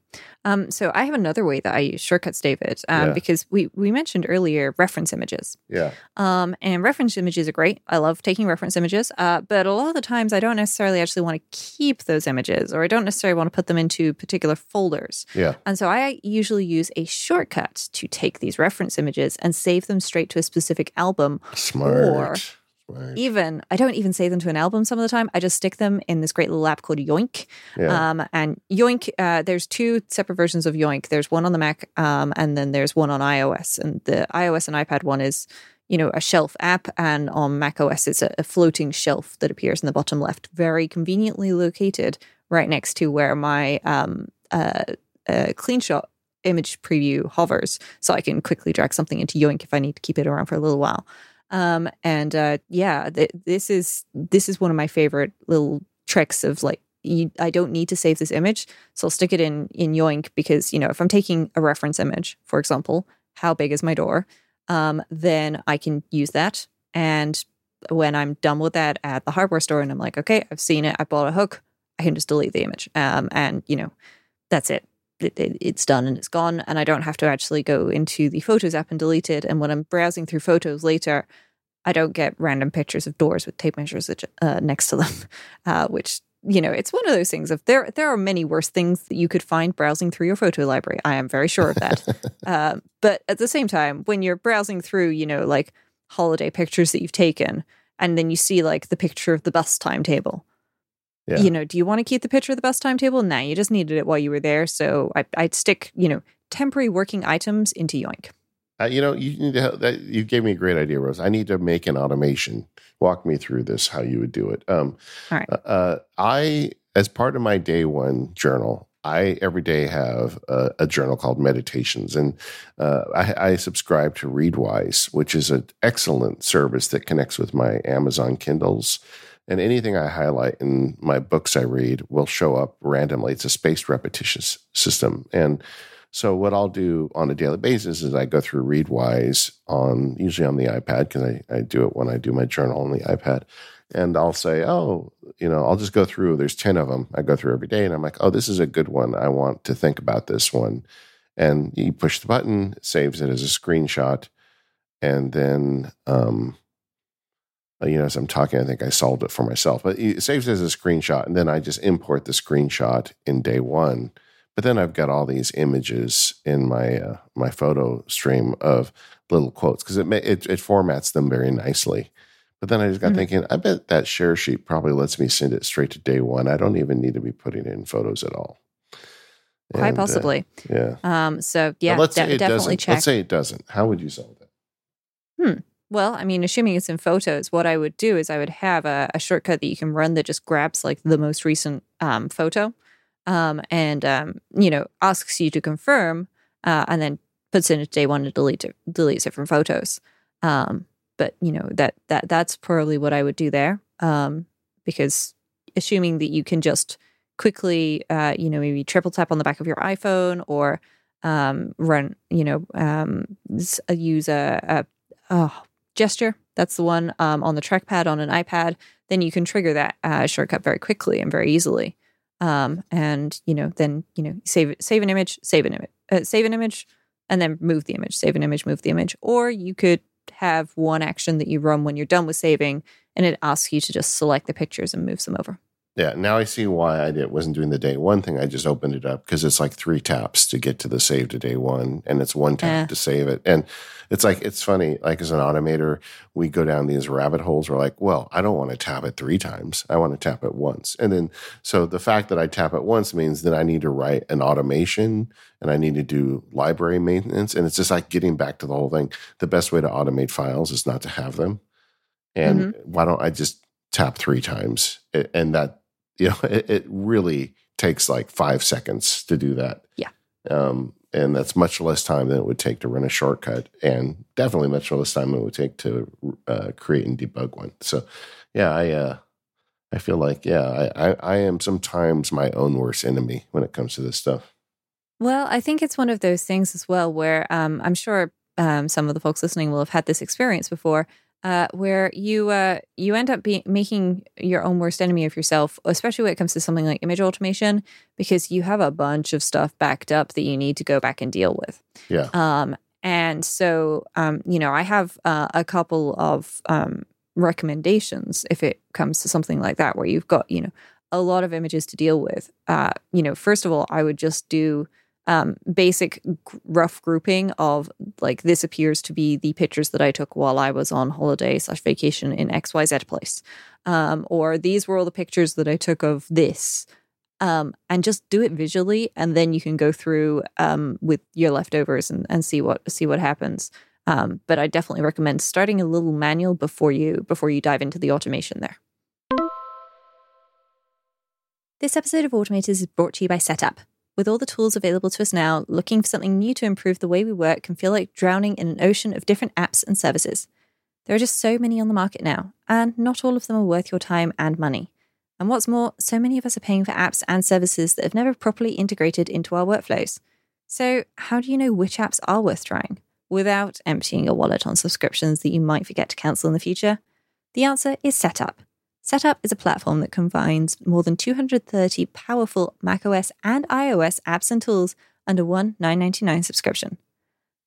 Um, so I have another way that I use shortcuts, David, um, Yeah. because we, we mentioned earlier reference images. Yeah, Um, and reference images are great. I love taking reference images, uh, but a lot of the times I don't necessarily actually want to keep those images or I don't necessarily want to put them into particular folders. yeah, And so I usually use a shortcut to take these reference images and save them straight to a specific album. smart. Or- smart. Even, I don't even save them to an album some of the time. I just stick them in this great little app called Yoink. Yeah, Um, and Yoink, uh, there's two separate versions of Yoink. There's one on the Mac, um, and then there's one on iOS. And the iOS and iPad one is, you know, a shelf app, and on Mac OS it's a, a floating shelf that appears in the bottom left, very conveniently located right next to where my um, uh, uh, CleanShot image preview hovers, so I can quickly drag something into Yoink if I need to keep it around for a little while. Um, and uh, yeah, th- this is this is one of my favorite little tricks of like you, I don't need to save this image, so I'll stick it in in Yoink because you know if I'm taking a reference image, for example, how big is my door? Um, then I can use that, and when I'm done with that at the hardware store, and I'm like, okay, I've seen it, I bought a hook, I can just delete the image, um, and you know, that's it. It, it. It's done and it's gone, and I don't have to actually go into the Photos app and delete it. And when I'm browsing through photos later, I don't get random pictures of doors with tape measures uh, next to them, uh, which you know, it's one of those things. Of there, there are many worse things that you could find browsing through your photo library. I am very sure of that. uh, but at the same time, when you're browsing through, you know, like holiday pictures that you've taken, and then you see like the picture of the bus timetable. Yeah. You know, do you want to keep the picture of the bus timetable? Nah, you just needed it while you were there. So I, I'd stick, you know, temporary working items into Yoink. Uh, you know, you need to. help, That, you gave me a great idea, Rose. I need to make an automation. Walk me through this, how you would do it. Um, All right. Uh, I, as part of my day one journal, I every day have a, a journal called Meditations, and uh, I, I subscribe to Readwise, which is an excellent service that connects with my Amazon Kindles. And anything I highlight in my books I read will show up randomly. It's a spaced repetition system, and so what I'll do on a daily basis is I go through Readwise on usually on the iPad because I, I do it when I do my journal on the iPad. And I'll say, oh, you know, I'll just go through. There's 10 of them. I go through every day and I'm like, oh, this is a good one. I want to think about this one. And you push the button, saves it as a screenshot. And then, um, you know, as I'm talking, I think I solved it for myself, but it saves as a screenshot. And then I just import the screenshot in day one. But then I've got all these images in my uh, my photo stream of little quotes because it, it it formats them very nicely. But then I just got Mhm. thinking, I bet that share sheet probably lets me send it straight to day one. I don't even need to be putting in photos at all. Quite And, uh, possibly. yeah. Um, so yeah, let's de- say it definitely doesn't. check. Let's say it doesn't. How would you solve that? Well, I mean, assuming it's in photos, what I would do is I would have a, a shortcut that you can run that just grabs like the most recent um, photo, um, and um, you know asks you to confirm, uh, and then puts in a day one to delete it, deletes it from photos. Um, but you know that that that's probably what I would do there, um, because assuming that you can just quickly, uh, you know, maybe triple tap on the back of your iPhone or um, run, you know, um, use a, a oh, gesture That's the one um, on the trackpad on an iPad. Then you can trigger that uh, shortcut very quickly and very easily. Um, and you know, then you know, save save an image, save an image, uh, save an image, and then move the image. Save an image, move the image. Or you could have one action that you run when you're done with saving, and it asks you to just select the pictures and move them over. Yeah, now I see why I did, wasn't doing the day one thing. I just opened it up because it's like three taps to get to the save to day one, and it's one tap to save it. And it's like it's funny. Like as an automator, we go down these rabbit holes. We're like, well, I don't want to tap it three times. I want to tap it once. And then so the fact that I tap it once means that I need to write an automation and I need to do library maintenance. And it's just like getting back to the whole thing. The best way to automate files is not to have them. And mm-hmm. why don't I just tap three times? And that you know, it, it really takes like five seconds to do that. Yeah. Um, and that's much less time than it would take to run a shortcut, and definitely much less time than it would take to uh, create and debug one. So, yeah, I uh, I feel like yeah, I, I, I am sometimes my own worst enemy when it comes to this stuff. Well, I think it's one of those things as well where um, I'm sure um, some of the folks listening will have had this experience before, uh, where you uh, you end up being making your own worst enemy of yourself, especially when it comes to something like image automation, because you have a bunch of stuff backed up that you need to go back and deal with. Yeah. Um, and so, um, you know, I have uh, a couple of um, recommendations if it comes to something like that, where you've got, you know, a lot of images to deal with. Uh, you know, first of all, I would just do um, basic rough grouping of like this appears to be the pictures that I took while I was on holiday slash vacation in XYZ place. Um, or these were all the pictures that I took of this. Um, and just do it visually, and then you can go through um, with your leftovers and, and see what see what happens. Um, but I definitely recommend starting a little manual before you before you dive into the automation there. This episode of Automators is brought to you by Setapp. With all the tools available to us now, looking for something new to improve the way we work can feel like drowning in an ocean of different apps and services. There are just so many on the market now, and not all of them are worth your time and money. And what's more, so many of us are paying for apps and services that have never properly integrated into our workflows. So, how do you know which apps are worth trying without emptying your wallet on subscriptions that you might forget to cancel in the future? The answer is Setapp. Setapp is a platform that combines more than 230 powerful macOS and iOS apps and tools under one $9.99 subscription.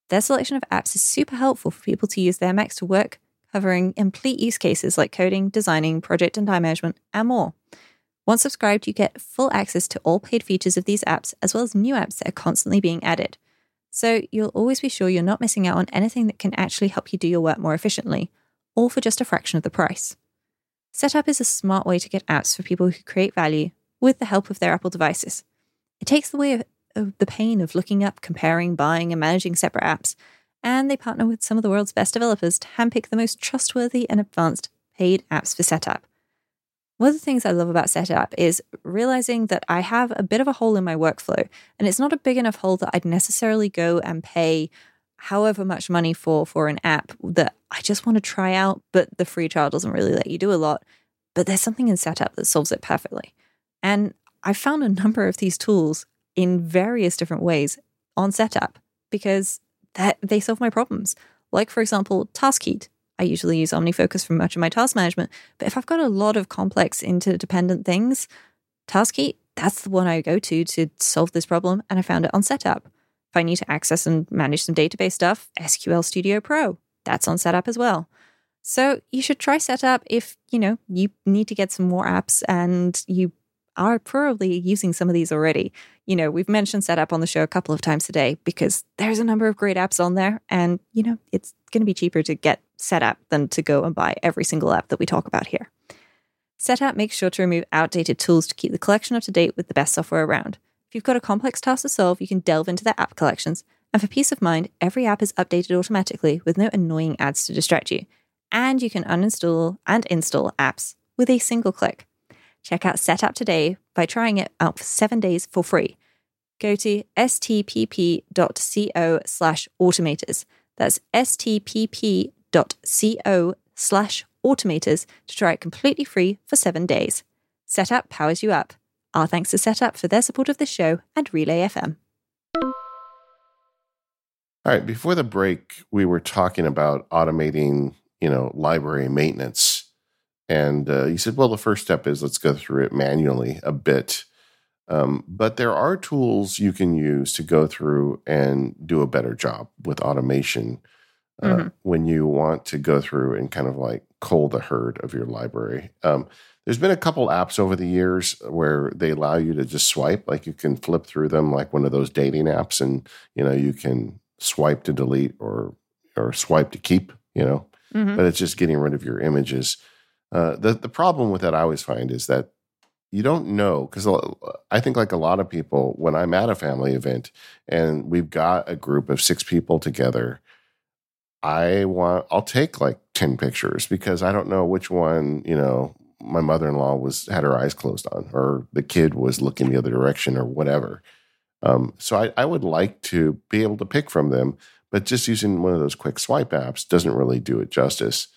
Their selection of apps is super helpful for people to use their Macs to work, covering complete use cases like coding, designing, project and time management, and more. Once subscribed, you get full access to all paid features of these apps, as well as new apps that are constantly being added. So you'll always be sure you're not missing out on anything that can actually help you do your work more efficiently, all for just a fraction of the price. Setapp is a smart way to get apps for people who create value with the help of their Apple devices. It takes away the pain of looking up, comparing, buying, and managing separate apps, and they partner with some of the world's best developers to handpick the most trustworthy and advanced paid apps for Setapp. One of the things I love about Setapp is realizing that I have a bit of a hole in my workflow, and it's not a big enough hole that I'd necessarily go and pay however much money for for an app that I just want to try out, but the free trial doesn't really let you do a lot. But there's something in Setapp that solves it perfectly. And I found a number of these tools in various different ways on Setapp because that they solve my problems. Like for example, Taskheat. I usually use OmniFocus for much of my task management, but if I've got a lot of complex interdependent things, Taskheat, that's the one I go to to solve this problem, and I found it on Setapp. If I need to access and manage some database stuff, SQL Studio Pro, that's on Setapp as well. So you should try Setapp if, you know, you need to get some more apps and you are probably using some of these already. You know, we've mentioned Setapp on the show a couple of times today because there's a number of great apps on there and, you know, it's going to be cheaper to get Setapp than to go and buy every single app that we talk about here. Setapp makes sure to remove outdated tools to keep the collection up to date with the best software around. If you've got a complex task to solve, you can delve into their app collections. And for peace of mind, every app is updated automatically with no annoying ads to distract you. And you can uninstall and install apps with a single click. Check out Setapp today by trying it out for seven days for free. Go to stpp.co slash automators. That's stpp.co slash automators to try it completely free for seven days. Setapp powers you up. Our thanks to Setapp for their support of the show and Relay FM. All right, before the break, we were talking about automating you know, library maintenance. And uh, he said, well, the first step is let's go through it manually a bit. Um, but there are tools you can use to go through and do a better job with automation uh, mm-hmm. when you want to go through and kind of like cull the herd of your library. Um, there's been a couple apps over the years where they allow you to just swipe, like you can flip through them like one of those dating apps, and you know you can swipe to delete or or swipe to keep, you know. Mm-hmm. But it's just getting rid of your images. Uh, the the problem with that I always find is that you don't know because I think like a lot of people when I'm at a family event and we've got a group of six people together, I want I'll take like ten pictures because I don't know which one you know my mother in law was had her eyes closed on or the kid was looking the other direction or whatever. Um, so I, I would like to be able to pick from them, but just using one of those quick swipe apps doesn't really do it justice.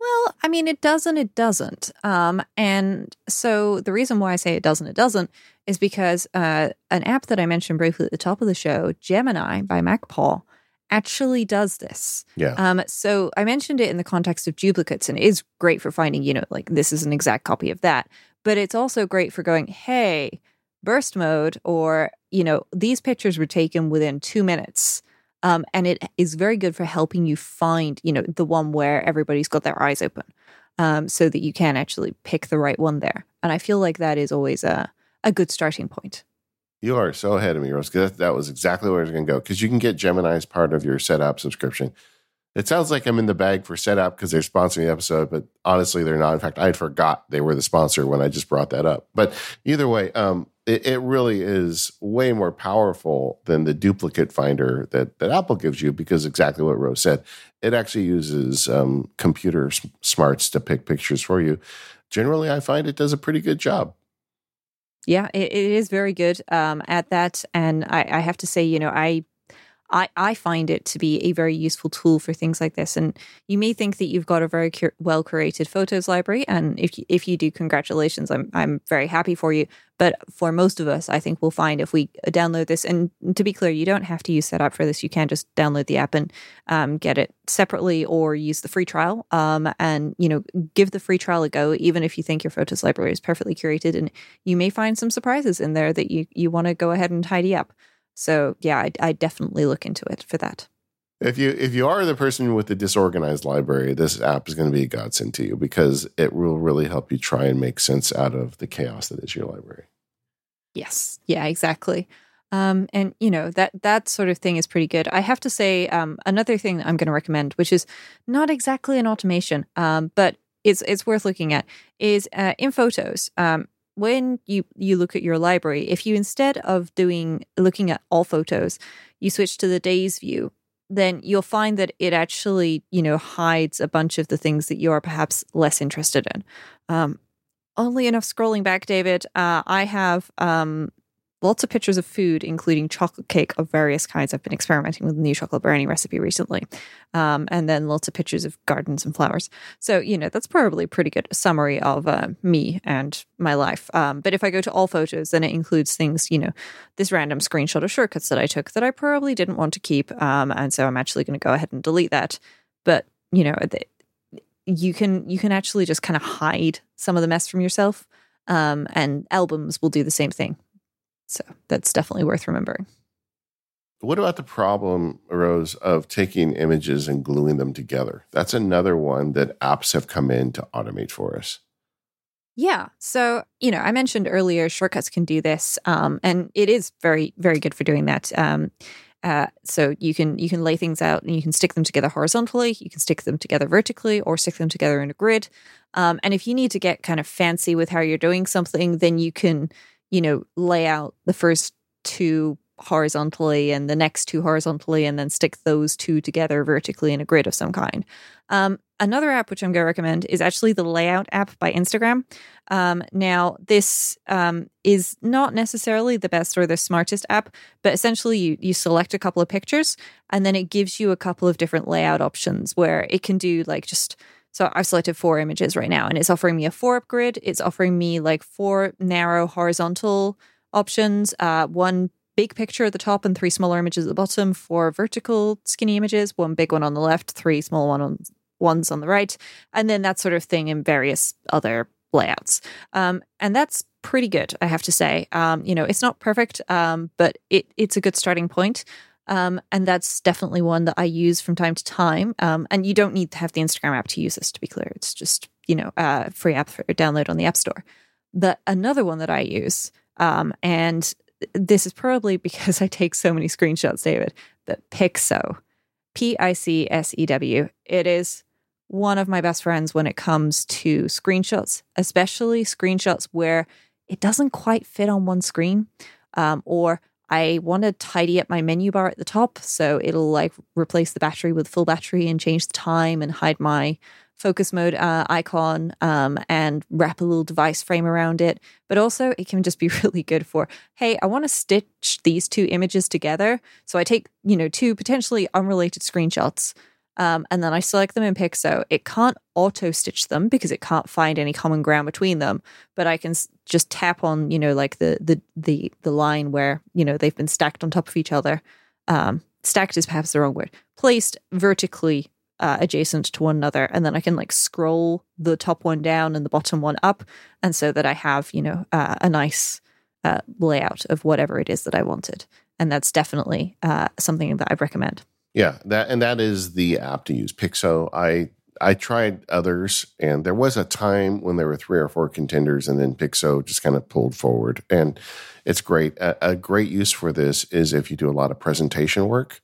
Well, I mean, it doesn't, it doesn't. Um, and so the reason why I say it doesn't, it doesn't, is because uh, an app that I mentioned briefly at the top of the show, Gemini by MacPaw, actually does this. Yeah. Um, so I mentioned it in the context of duplicates, and it is great for finding, you know, like this is an exact copy of that. But it's also great for going, hey, burst mode, or, you know, these pictures were taken within two minutes. Um, and it is very good for helping you find, you know, the one where everybody's got their eyes open, um, so that you can actually pick the right one there. And I feel like that is always a a good starting point. You are so ahead of me, Rose. That, that was exactly where I was going to go because you can get Gemini as part of your Setapp subscription. It sounds like I'm in the bag for Setapp because they're sponsoring the episode, but honestly, they're not. In fact, I forgot they were the sponsor when I just brought that up. But either way, um, it, it, really is way more powerful than the duplicate finder that, that Apple gives you because exactly what Rose said. It actually uses um, computer smarts to pick pictures for you. Generally, I find it does a pretty good job. Yeah, it, it is very good um, at that. And I, I have to say, you know, I I, I find it to be a very useful tool for things like this. And you may think that you've got a very cur- well curated photos library, and if you, if you do, congratulations! I'm I'm very happy for you. But for most of us, I think we'll find if we download this, and to be clear, you don't have to use Setapp for this. You can just download the app and um, get it separately, or use the free trial. Um, and you know, give the free trial a go, even if you think your photos library is perfectly curated, and you may find some surprises in there that you you want to go ahead and tidy up. So yeah, I, I definitely look into it for that. If you if you are the person with the disorganized library, this app is going to be a godsend to you because it will really help you try and make sense out of the chaos that is your library. Yes, yeah, exactly. Um, and you know that that sort of thing is pretty good. I have to say um, another thing that I'm going to recommend, which is not exactly an automation, um, but it's it's worth looking at, is uh, in photos. Um, when you you look at your library, if you instead of doing looking at all photos, you switch to the days view, then you'll find that it actually you know hides a bunch of the things that you are perhaps less interested in. Um, only enough scrolling back, David. Uh, I have um, lots of pictures of food, including chocolate cake of various kinds. I've been experimenting with a new chocolate brownie recipe recently. Um, and then lots of pictures of gardens and flowers. So, you know, that's probably a pretty good summary of uh, me and my life. Um, but if I go to all photos, then it includes things, you know, this random screenshot of shortcuts that I took that I probably didn't want to keep. Um, and so I'm actually going to go ahead and delete that. But, you know, the, you can you can actually just kind of hide some of the mess from yourself um, and albums will do the same thing so that's definitely worth remembering. What about the problem arose of taking images and gluing them together? That's another one that apps have come in to automate for us. Yeah. So, you know, I mentioned earlier shortcuts can do this. Um, and it is very, very good for doing that. Um, uh, so you can you can lay things out and you can stick them together horizontally, you can stick them together vertically, or stick them together in a grid. Um, and if you need to get kind of fancy with how you're doing something, then you can you know, lay out the first two horizontally and the next two horizontally, and then stick those two together vertically in a grid of some kind. Um, another app which I'm going to recommend is actually the Layout app by Instagram. Um, now, this um, is not necessarily the best or the smartest app, but essentially you, you select a couple of pictures and then it gives you a couple of different layout options where it can do like just so I've selected four images right now and it's offering me a four up grid. It's offering me like four narrow horizontal options, uh, one big picture at the top and three smaller images at the bottom, four vertical skinny images, one big one on the left, three small one on ones on the right, and then that sort of thing in various other layouts. Um, and that's pretty good, I have to say. Um, you know, it's not perfect, um, but it, it's a good starting point. Um, and that's definitely one that I use from time to time. Um, and you don't need to have the Instagram app to use this, to be clear. It's just, you know, a free app for download on the App Store. But another one that I use, um, and this is probably because I take so many screenshots, David, but Picsew, P I C S E W. It is one of my best friends when it comes to screenshots, especially screenshots where it doesn't quite fit on one screen um, or I want to tidy up my menu bar at the top so it'll like replace the battery with full battery and change the time and hide my focus mode uh, icon um, and wrap a little device frame around it. But also, it can just be really good for hey, I want to stitch these two images together. So I take, you know, two potentially unrelated screenshots. Um, and then I select them in Picsew. It can't auto stitch them because it can't find any common ground between them. But I can just tap on, you know, like the the the the line where you know they've been stacked on top of each other. Um, stacked is perhaps the wrong word. Placed vertically uh, adjacent to one another, and then I can like scroll the top one down and the bottom one up, and so that I have you know uh, a nice uh, layout of whatever it is that I wanted, and that's definitely uh, something that I recommend. Yeah, that and that is the app to use. Picsew. I I tried others, and there was a time when there were three or four contenders, and then Picsew just kind of pulled forward, and it's great. A, a great use for this is if you do a lot of presentation work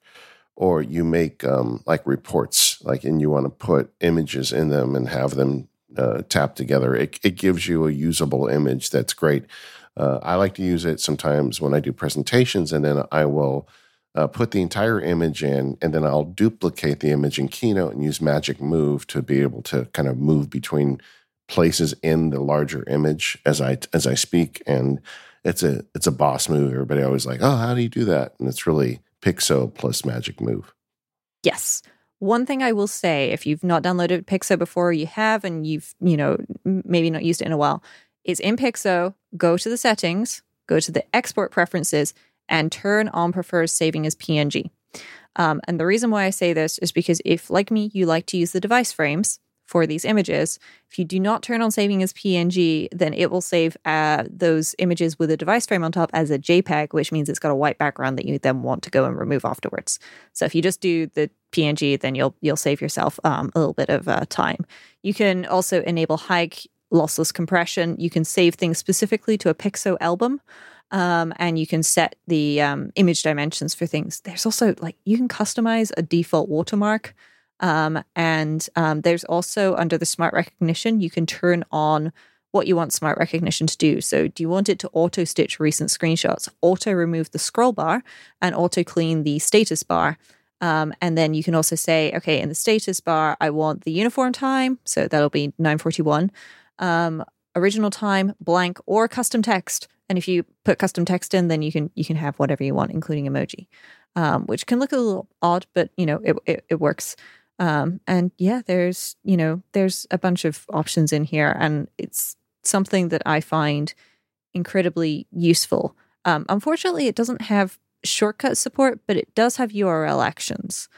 or you make um, like reports, like and you want to put images in them and have them uh, tap together. It, it gives you a usable image that's great. Uh, I like to use it sometimes when I do presentations, and then I will uh, put the entire image in, and then I'll duplicate the image in Keynote and use Magic Move to be able to kind of move between places in the larger image as I as I speak. And it's a it's a boss move. Everybody always like, oh, how do you do that? And it's really Picsew plus Magic Move. Yes. One thing I will say, if you've not downloaded Picsew before, you have, and you've, you know, maybe not used it in a while, is in Picsew, go to the settings, go to the export preferences, and turn on prefers saving as PNG. Um, and the reason why I say this is because if, like me, you like to use the device frames, for these images. If you do not turn on saving as PNG, then it will save uh, those images with a device frame on top as a JPEG, which means it's got a white background that you then want to go and remove afterwards. So if you just do the PNG, then you'll you'll save yourself um, a little bit of uh, time. You can also enable high lossless compression. You can save things specifically to a Picsew album. Um, and you can set the um, image dimensions for things. There's also like you can customize a default watermark um, and um, there's also under the smart recognition, you can turn on what you want smart recognition to do. So, do you want it to auto stitch recent screenshots, auto remove the scroll bar, and auto clean the status bar? Um, and then you can also say, okay, in the status bar, I want the uniform time. So that'll be 941. Um, original time, blank, or custom text. And if you put custom text in, then you can you can have whatever you want, including emoji, um, which can look a little odd, but you know it, it, it works. Um, and yeah, there's, you know, there's a bunch of options in here, and it's something that I find incredibly useful. Um, unfortunately, it doesn't have shortcut support, but it does have URL actions.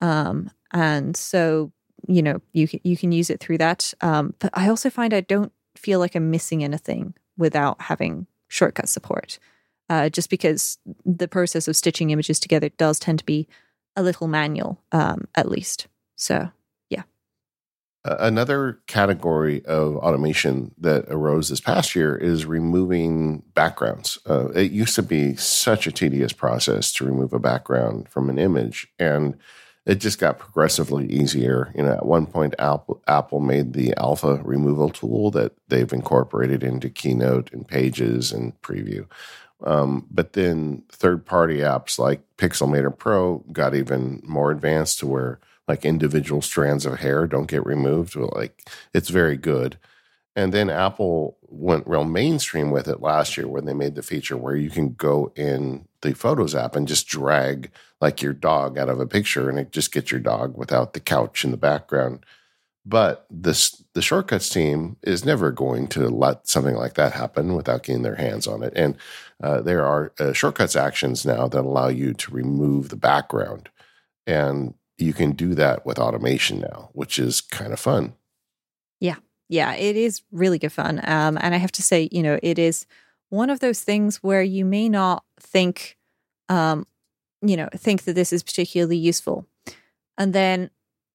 Um, and so, you know, you can, you can use it through that. Um, but I also find I don't feel like I'm missing anything without having shortcut support. Uh, just because the process of stitching images together does tend to be a little manual, um, at least. So, yeah. Another category of automation that arose this past year is removing backgrounds. Uh, it used to be such a tedious process to remove a background from an image, and it just got progressively easier. You know, at one point, Apple, Apple made the Alpha removal tool that they've incorporated into Keynote and Pages and Preview. Um, but then third party apps like Pixelmator Pro got even more advanced to where like individual strands of hair don't get removed. Like it's very good. And then Apple went real mainstream with it last year when they made the feature where you can go in the Photos app and just drag like your dog out of a picture and it just gets your dog without the couch in the background. But this the shortcuts team is never going to let something like that happen without getting their hands on it. And uh, there are uh, shortcuts actions now that allow you to remove the background. And you can do that with automation now, which is kind of fun. Yeah. Yeah. It is really good fun. Um, and I have to say, you know, it is one of those things where you may not think, um, you know, think that this is particularly useful. And then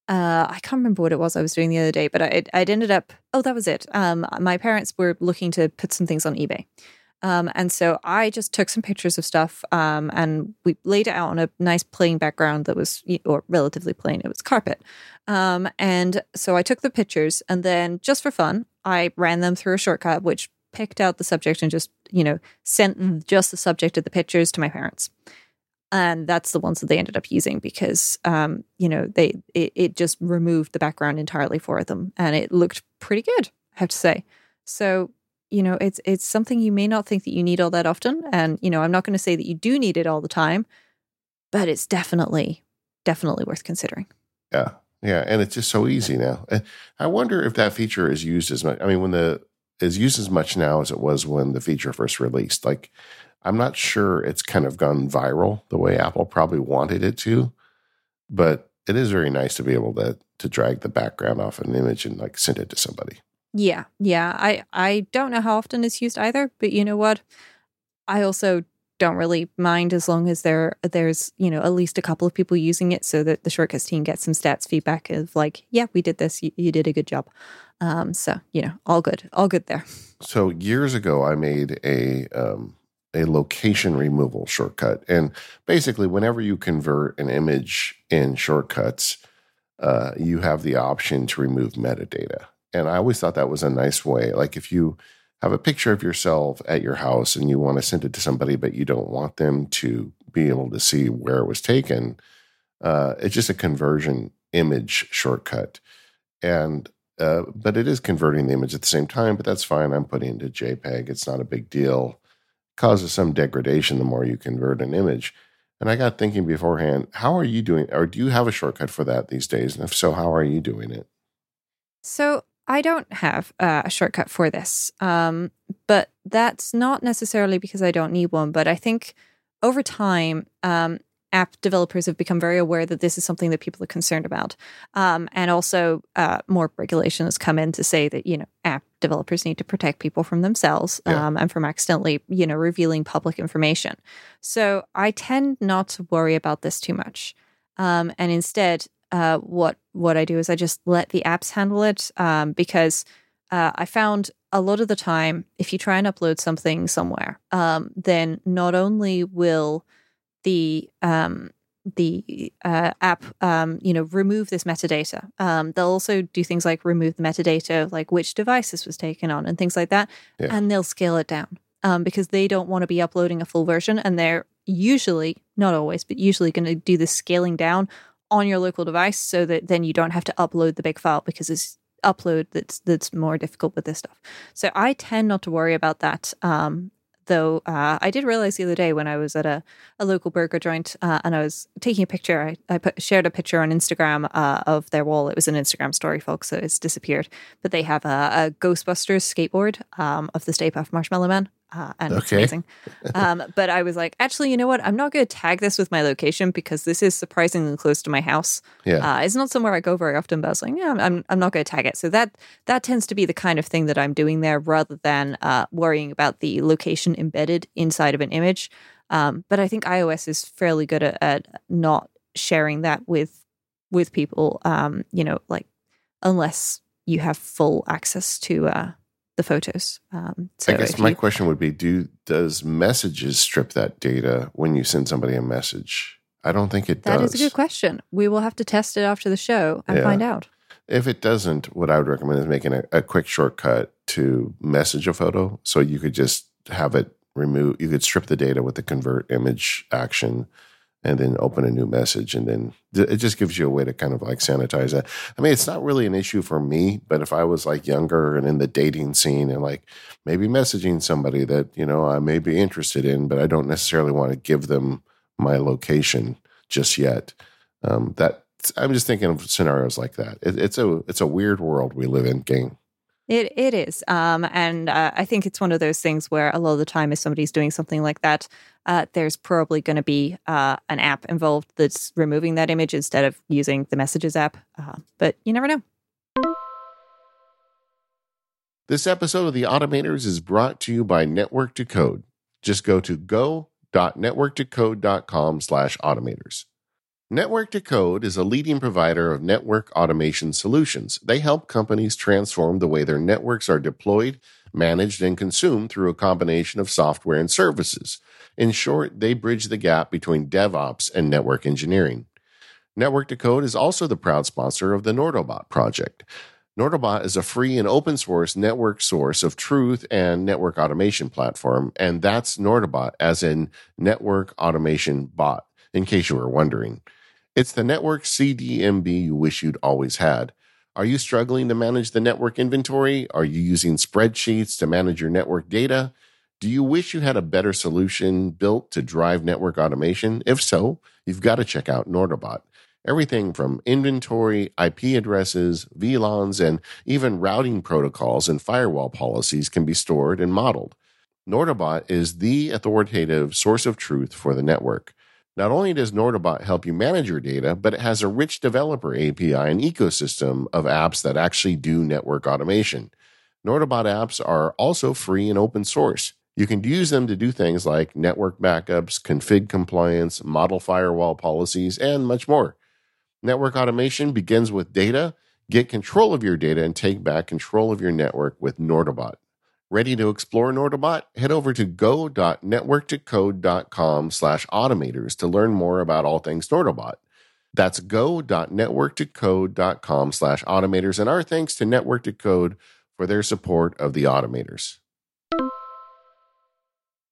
uh, I can't remember what it was I was doing the other day, but I, I'd ended up, oh, that was it. Um, my parents were looking to put some things on eBay. Um, and so I just took some pictures of stuff um, and we laid it out on a nice plain background that was, or relatively plain, it was carpet. Um, and so I took the pictures and then just for fun, I ran them through a shortcut, which picked out the subject and just, you know, sent just the subject of the pictures to my parents. And that's the ones that they ended up using because, um, you know, they it, it just removed the background entirely for them, and it looked pretty good, I have to say. So you know, it's it's something you may not think that you need all that often, and you know, I'm not going to say that you do need it all the time, but it's definitely definitely worth considering. Yeah, yeah, and it's just so easy now. I wonder if that feature is used as much. I mean, when the is used as much now as it was when the feature first released. Like, I'm not sure it's kind of gone viral the way Apple probably wanted it to, but it is very nice to be able to to drag the background off an image and like send it to somebody. Yeah, yeah. I I don't know how often it's used either, but you know what? I also don't really mind as long as there there's you know at least a couple of people using it, so that the shortcuts team gets some stats feedback of like, yeah, we did this, you, you did a good job. Um, so you know, all good, all good there. So years ago, I made a um, a location removal shortcut, and basically, whenever you convert an image in shortcuts, uh, you have the option to remove metadata. And I always thought that was a nice way. Like if you have a picture of yourself at your house and you want to send it to somebody, but you don't want them to be able to see where it was taken, uh, it's just a conversion image shortcut. And uh, but it is converting the image at the same time, but that's fine. I'm putting it into JPEG. It's not a big deal. It causes some degradation the more you convert an image. And I got thinking beforehand, how are you doing? Or do you have a shortcut for that these days? And if so, how are you doing it? So I don't have uh, a shortcut for this, um, but that's not necessarily because I don't need one. But I think over time, um, app developers have become very aware that this is something that people are concerned about, um, and also uh, more regulation has come in to say that you know app developers need to protect people from themselves yeah. Um, and from accidentally you know revealing public information. So I tend not to worry about this too much, um, and instead uh, what what I do is I just let the apps handle it um, because uh, I found a lot of the time if you try and upload something somewhere, um, then not only will the um, the uh, app, um, you know, remove this metadata. Um, they'll also do things like remove the metadata, like which device this was taken on, and things like that, yeah. and they'll scale it down um, because they don't want to be uploading a full version, and they're usually, not always, but usually going to do the scaling down on your local device so that then you don't have to upload the big file because it's upload that's that's more difficult with this stuff. So I tend not to worry about that. Um, though uh, I did realize the other day when I was at a, a local burger joint uh, and I was taking a picture, I, I put, shared a picture on Instagram uh, of their wall. It was an Instagram story, folks, so it's disappeared. But they have a, a Ghostbusters skateboard um, of the Stay Puft Marshmallow Man uh, and okay. it's amazing. Um, but I was like, actually, you know what? I'm not going to tag this with my location because this is surprisingly close to my house. Yeah, uh, it's not somewhere I go very often. But I was like, yeah, I'm I'm not going to tag it. So that that tends to be the kind of thing that I'm doing there, rather than uh, worrying about the location embedded inside of an image. Um, but I think iOS is fairly good at, at not sharing that with with people. Um, you know, like unless you have full access to uh, the photos. Um, so I guess my you, question would be: Do does messages strip that data when you send somebody a message? I don't think it that does. That is a good question. We will have to test it after the show and yeah. find out. If it doesn't, what I would recommend is making a, a quick shortcut to message a photo, so you could just have it remove. You could strip the data with the convert image action and then open a new message and then it just gives you a way to kind of like sanitize that. I mean it's not really an issue for me but if i was like younger and in the dating scene and like maybe messaging somebody that you know i may be interested in but i don't necessarily want to give them my location just yet um, that i'm just thinking of scenarios like that. It, it's a it's a weird world we live in gang It it is, um, and uh, I think it's one of those things where a lot of the time, if somebody's doing something like that, uh, there's probably going to be uh, an app involved that's removing that image instead of using the Messages app. Uh, but you never know. This episode of The Automators is brought to you by Network to Code. Just go to go.networktocode.com slash automators. Network to Code is a leading provider of network automation solutions. They help companies transform the way their networks are deployed, managed, and consumed through a combination of software and services. In short, they bridge the gap between DevOps and network engineering. Network to Code is also the proud sponsor of the Nautobot project. Nautobot is a free and open source network source of truth and network automation platform, and that's Nautobot as in network automation bot, in case you were wondering. It's the network CDMB you wish you'd always had. Are you struggling to manage the network inventory? Are you using spreadsheets to manage your network data? Do you wish you had a better solution built to drive network automation? If so, you've got to check out Nautobot. Everything from inventory, IP addresses, VLANs, and even routing protocols and firewall policies can be stored and modeled. Nautobot is the authoritative source of truth for the network. Not only does Nautobot help you manage your data, but it has a rich developer API and ecosystem of apps that actually do network automation. Nautobot apps are also free and open source. You can use them to do things like network backups, config compliance, model firewall policies, and much more. Network automation begins with data. Get control of your data and take back control of your network with Nautobot. Ready to explore Nautobot? Head over to go.networktocode.com slash automators to learn more about all things Nautobot. That's go.networktocode.com slash automators. And our thanks to Network to Code for their support of the automators.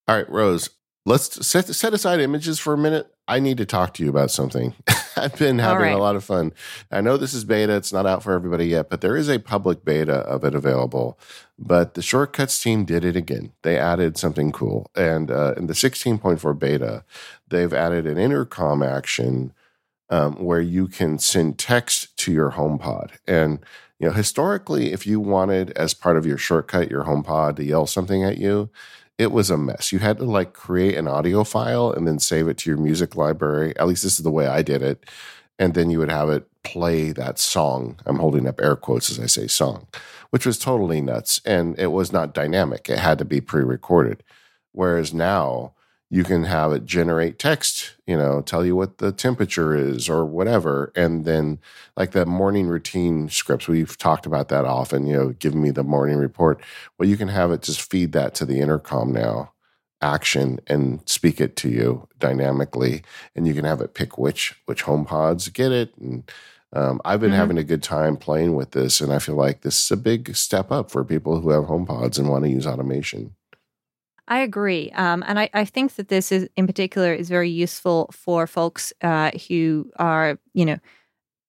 All right, Rose, let's set, set aside images for a minute. I need to talk to you about something. I've been having right. a lot of fun. I know this is beta, it's not out for everybody yet, but there is a public beta of it available. But the shortcuts team did it again. They added something cool. And uh, in the 16.4 beta, they've added an intercom action um, where you can send text to your HomePod. And you know, historically, if you wanted as part of your shortcut your HomePod to yell something at you, it was a mess. You had to like create an audio file and then save it to your music library. At least this is the way I did it. And then you would have it play that song. I'm holding up air quotes as I say song, which was totally nuts. And it was not dynamic, it had to be pre recorded. Whereas now, you can have it generate text, you know, tell you what the temperature is or whatever. And then, like the morning routine scripts, we've talked about that often, you know, giving me the morning report. Well, you can have it just feed that to the intercom now, action, and speak it to you dynamically. And you can have it pick which which home pods get it. And um, I've been mm-hmm. having a good time playing with this. And I feel like this is a big step up for people who have home pods and want to use automation. I agree. Um, and I, I, think that this is in particular is very useful for folks uh, who are, you know,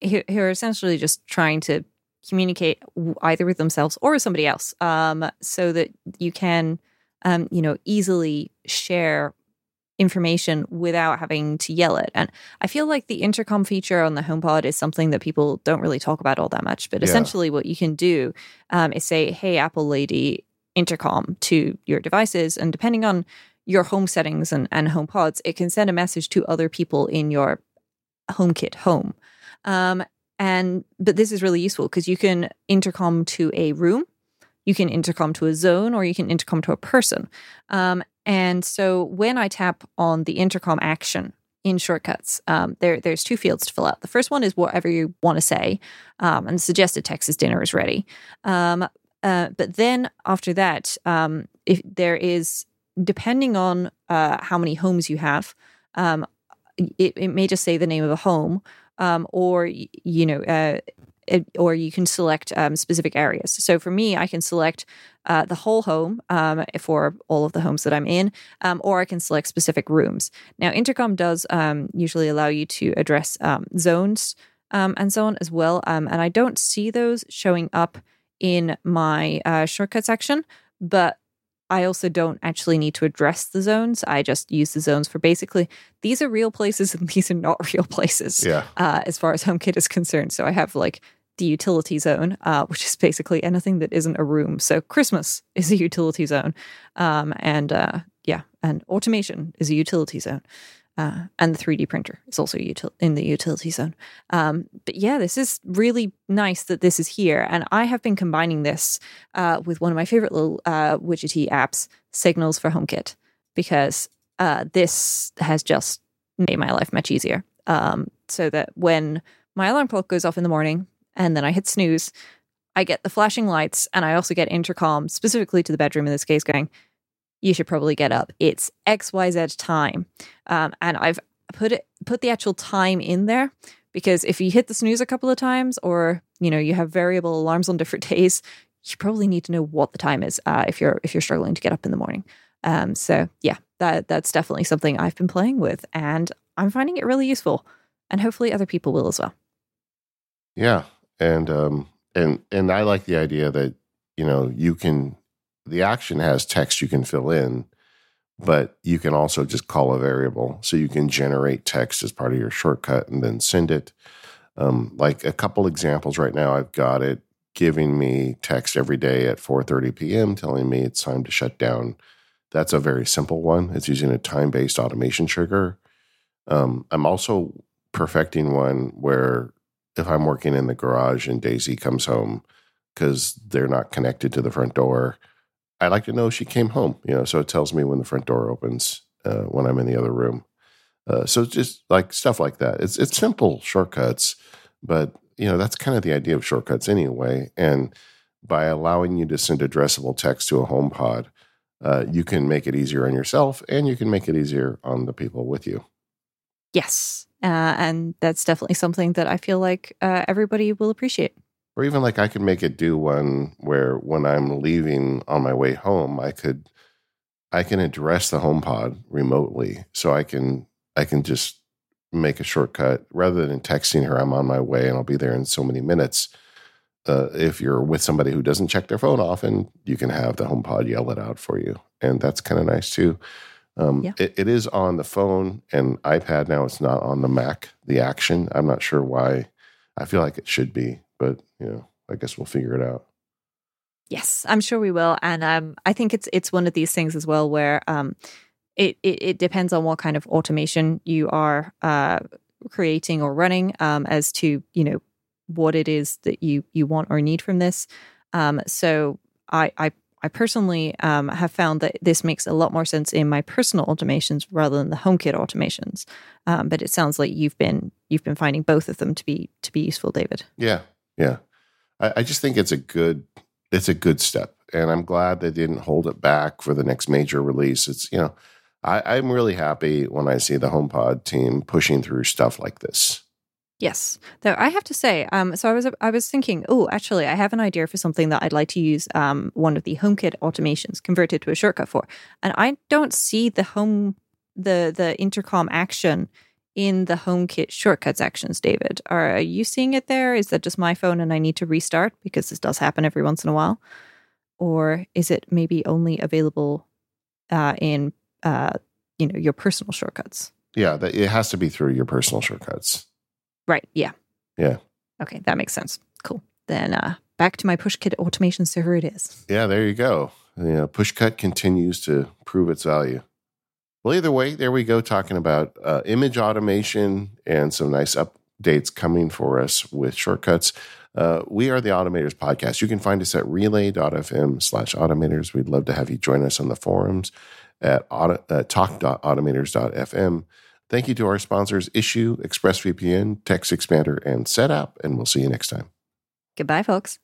who, who, are essentially just trying to communicate either with themselves or with somebody else um, so that you can, um, you know, easily share information without having to yell it. And I feel like the intercom feature on the HomePod is something that people don't really talk about all that much. But yeah. essentially, what you can do um, is say, "Hey, Apple lady, intercom to your devices. And depending on your home settings and, and home pods, it can send a message to other people in your HomeKit home. Um, and but this is really useful because you can intercom to a room, you can intercom to a zone, or you can intercom to a person. Um, and so when I tap on the intercom action in shortcuts, um, there there's two fields to fill out. The first one is whatever you want to say, um, and the suggested text is dinner is ready. Um, uh, but then after that, um, if there is, depending on uh, how many homes you have, um, it, it, may just say the name of a home, um, or you know, uh, it, or you can select um, specific areas. So for me, I can select uh, the whole home um, for all of the homes that I'm in, um, or I can select specific rooms. Now, Intercom does usually allow you to address zones and so on as well, and I don't see those showing up in my uh, shortcut section, but I also don't actually need to address the zones. I just use the zones for basically these are real places and these are not real places. Yeah. Uh, as far as HomeKit is concerned. So I have like the utility zone, uh, which is basically anything that isn't a room. So Christmas is a utility zone, um, and uh, yeah, and automation is a utility zone. Uh, and the 3D printer is also util- in the utility zone. Um, but yeah, this is really nice that this is here. And I have been combining this uh, with one of my favorite little uh, widgety apps, Signals for HomeKit, because uh, this has just made my life much easier. Um, so that when my alarm clock goes off in the morning and then I hit snooze, I get the flashing lights and I also get intercom specifically to the bedroom in this case going, you should probably get up. It's XYZ time. Um, and I've put it put the actual time in there because if you hit the snooze a couple of times or you know you have variable alarms on different days, you probably need to know what the time is uh, if you're if you're struggling to get up in the morning. Um, so yeah, that that's definitely something I've been playing with, and I'm finding it really useful, and hopefully other people will as well. Yeah, and um, and and I like the idea that you know you can the action has text you can fill in, but you can also just call a variable. So you can generate text as part of your shortcut and then send it. Um, like a couple examples right now, I've got it giving me text every day at 4:30 p.m. telling me it's time to shut down. That's a very simple one. It's using a time-based automation trigger. Um, I'm also perfecting one where if I'm working in the garage and Daisy comes home because they're not connected to the front door, I like to know she came home, you know, so it tells me when the front door opens uh, when I'm in the other room. Uh, so just like stuff like that. It's it's simple shortcuts, but you know that's kind of the idea of shortcuts anyway. And by allowing you to send addressable text to a HomePod, uh, you can make it easier on yourself, and you can make it easier on the people with you. Yes, uh, and that's definitely something that I feel like uh, everybody will appreciate or even like I could make it do one where when I'm leaving on my way home, I could I can address the HomePod remotely, so I can I can just make a shortcut rather than texting her I'm on my way and I'll be there in so many minutes. Uh, if you're with somebody who doesn't check their phone often, you can have the HomePod yell it out for you, and that's kind of nice too. Um, yeah. it, it is on the phone and iPad now. It's not on the Mac. The action. I'm not sure why. I feel like it should be, but you know, I guess we'll figure it out. Yes, I'm sure we will, and um, I think it's it's one of these things as well where um, it, it, it depends on what kind of automation you are uh, creating or running um, as to you know what it is that you you want or need from this. Um, so I I, I personally um, have found that this makes a lot more sense in my personal automations rather than the HomeKit automations. Um, but it sounds like you've been you've been finding both of them to be to be useful, David. Yeah, yeah. I, I just think it's a good it's a good step, and I'm glad they didn't hold it back for the next major release. It's you know, I, I'm really happy when I see the HomePod team pushing through stuff like this. Yes, though I have to say, um, so I was I was thinking, oh, actually, I have an idea for something that I'd like to use um, one of the HomeKit automations converted to a shortcut for, and I don't see the home the the intercom action in the HomeKit shortcuts actions, David. Are you seeing it there? Is that just my phone and I need to restart because this does happen every once in a while? Or is it maybe only available uh, in uh, you know your personal shortcuts? Yeah, that, it has to be through your personal shortcuts. Right. Yeah. Yeah. Okay, that makes sense. Cool. Then uh, back to my Pushcut automation server. It is. Yeah, there you go. Know, Pushcut continues to prove its value. Well, either way, there we go, talking about uh, image automation and some nice updates coming for us with shortcuts. Uh, we are the Automators Podcast. You can find us at relay.fm slash automators. We'd love to have you join us on the forums at auto, uh, talk.automators.fm. Thank you to our sponsors, Issuu, ExpressVPN, Text Expander, and SetApp, and we'll see you next time. Goodbye, folks.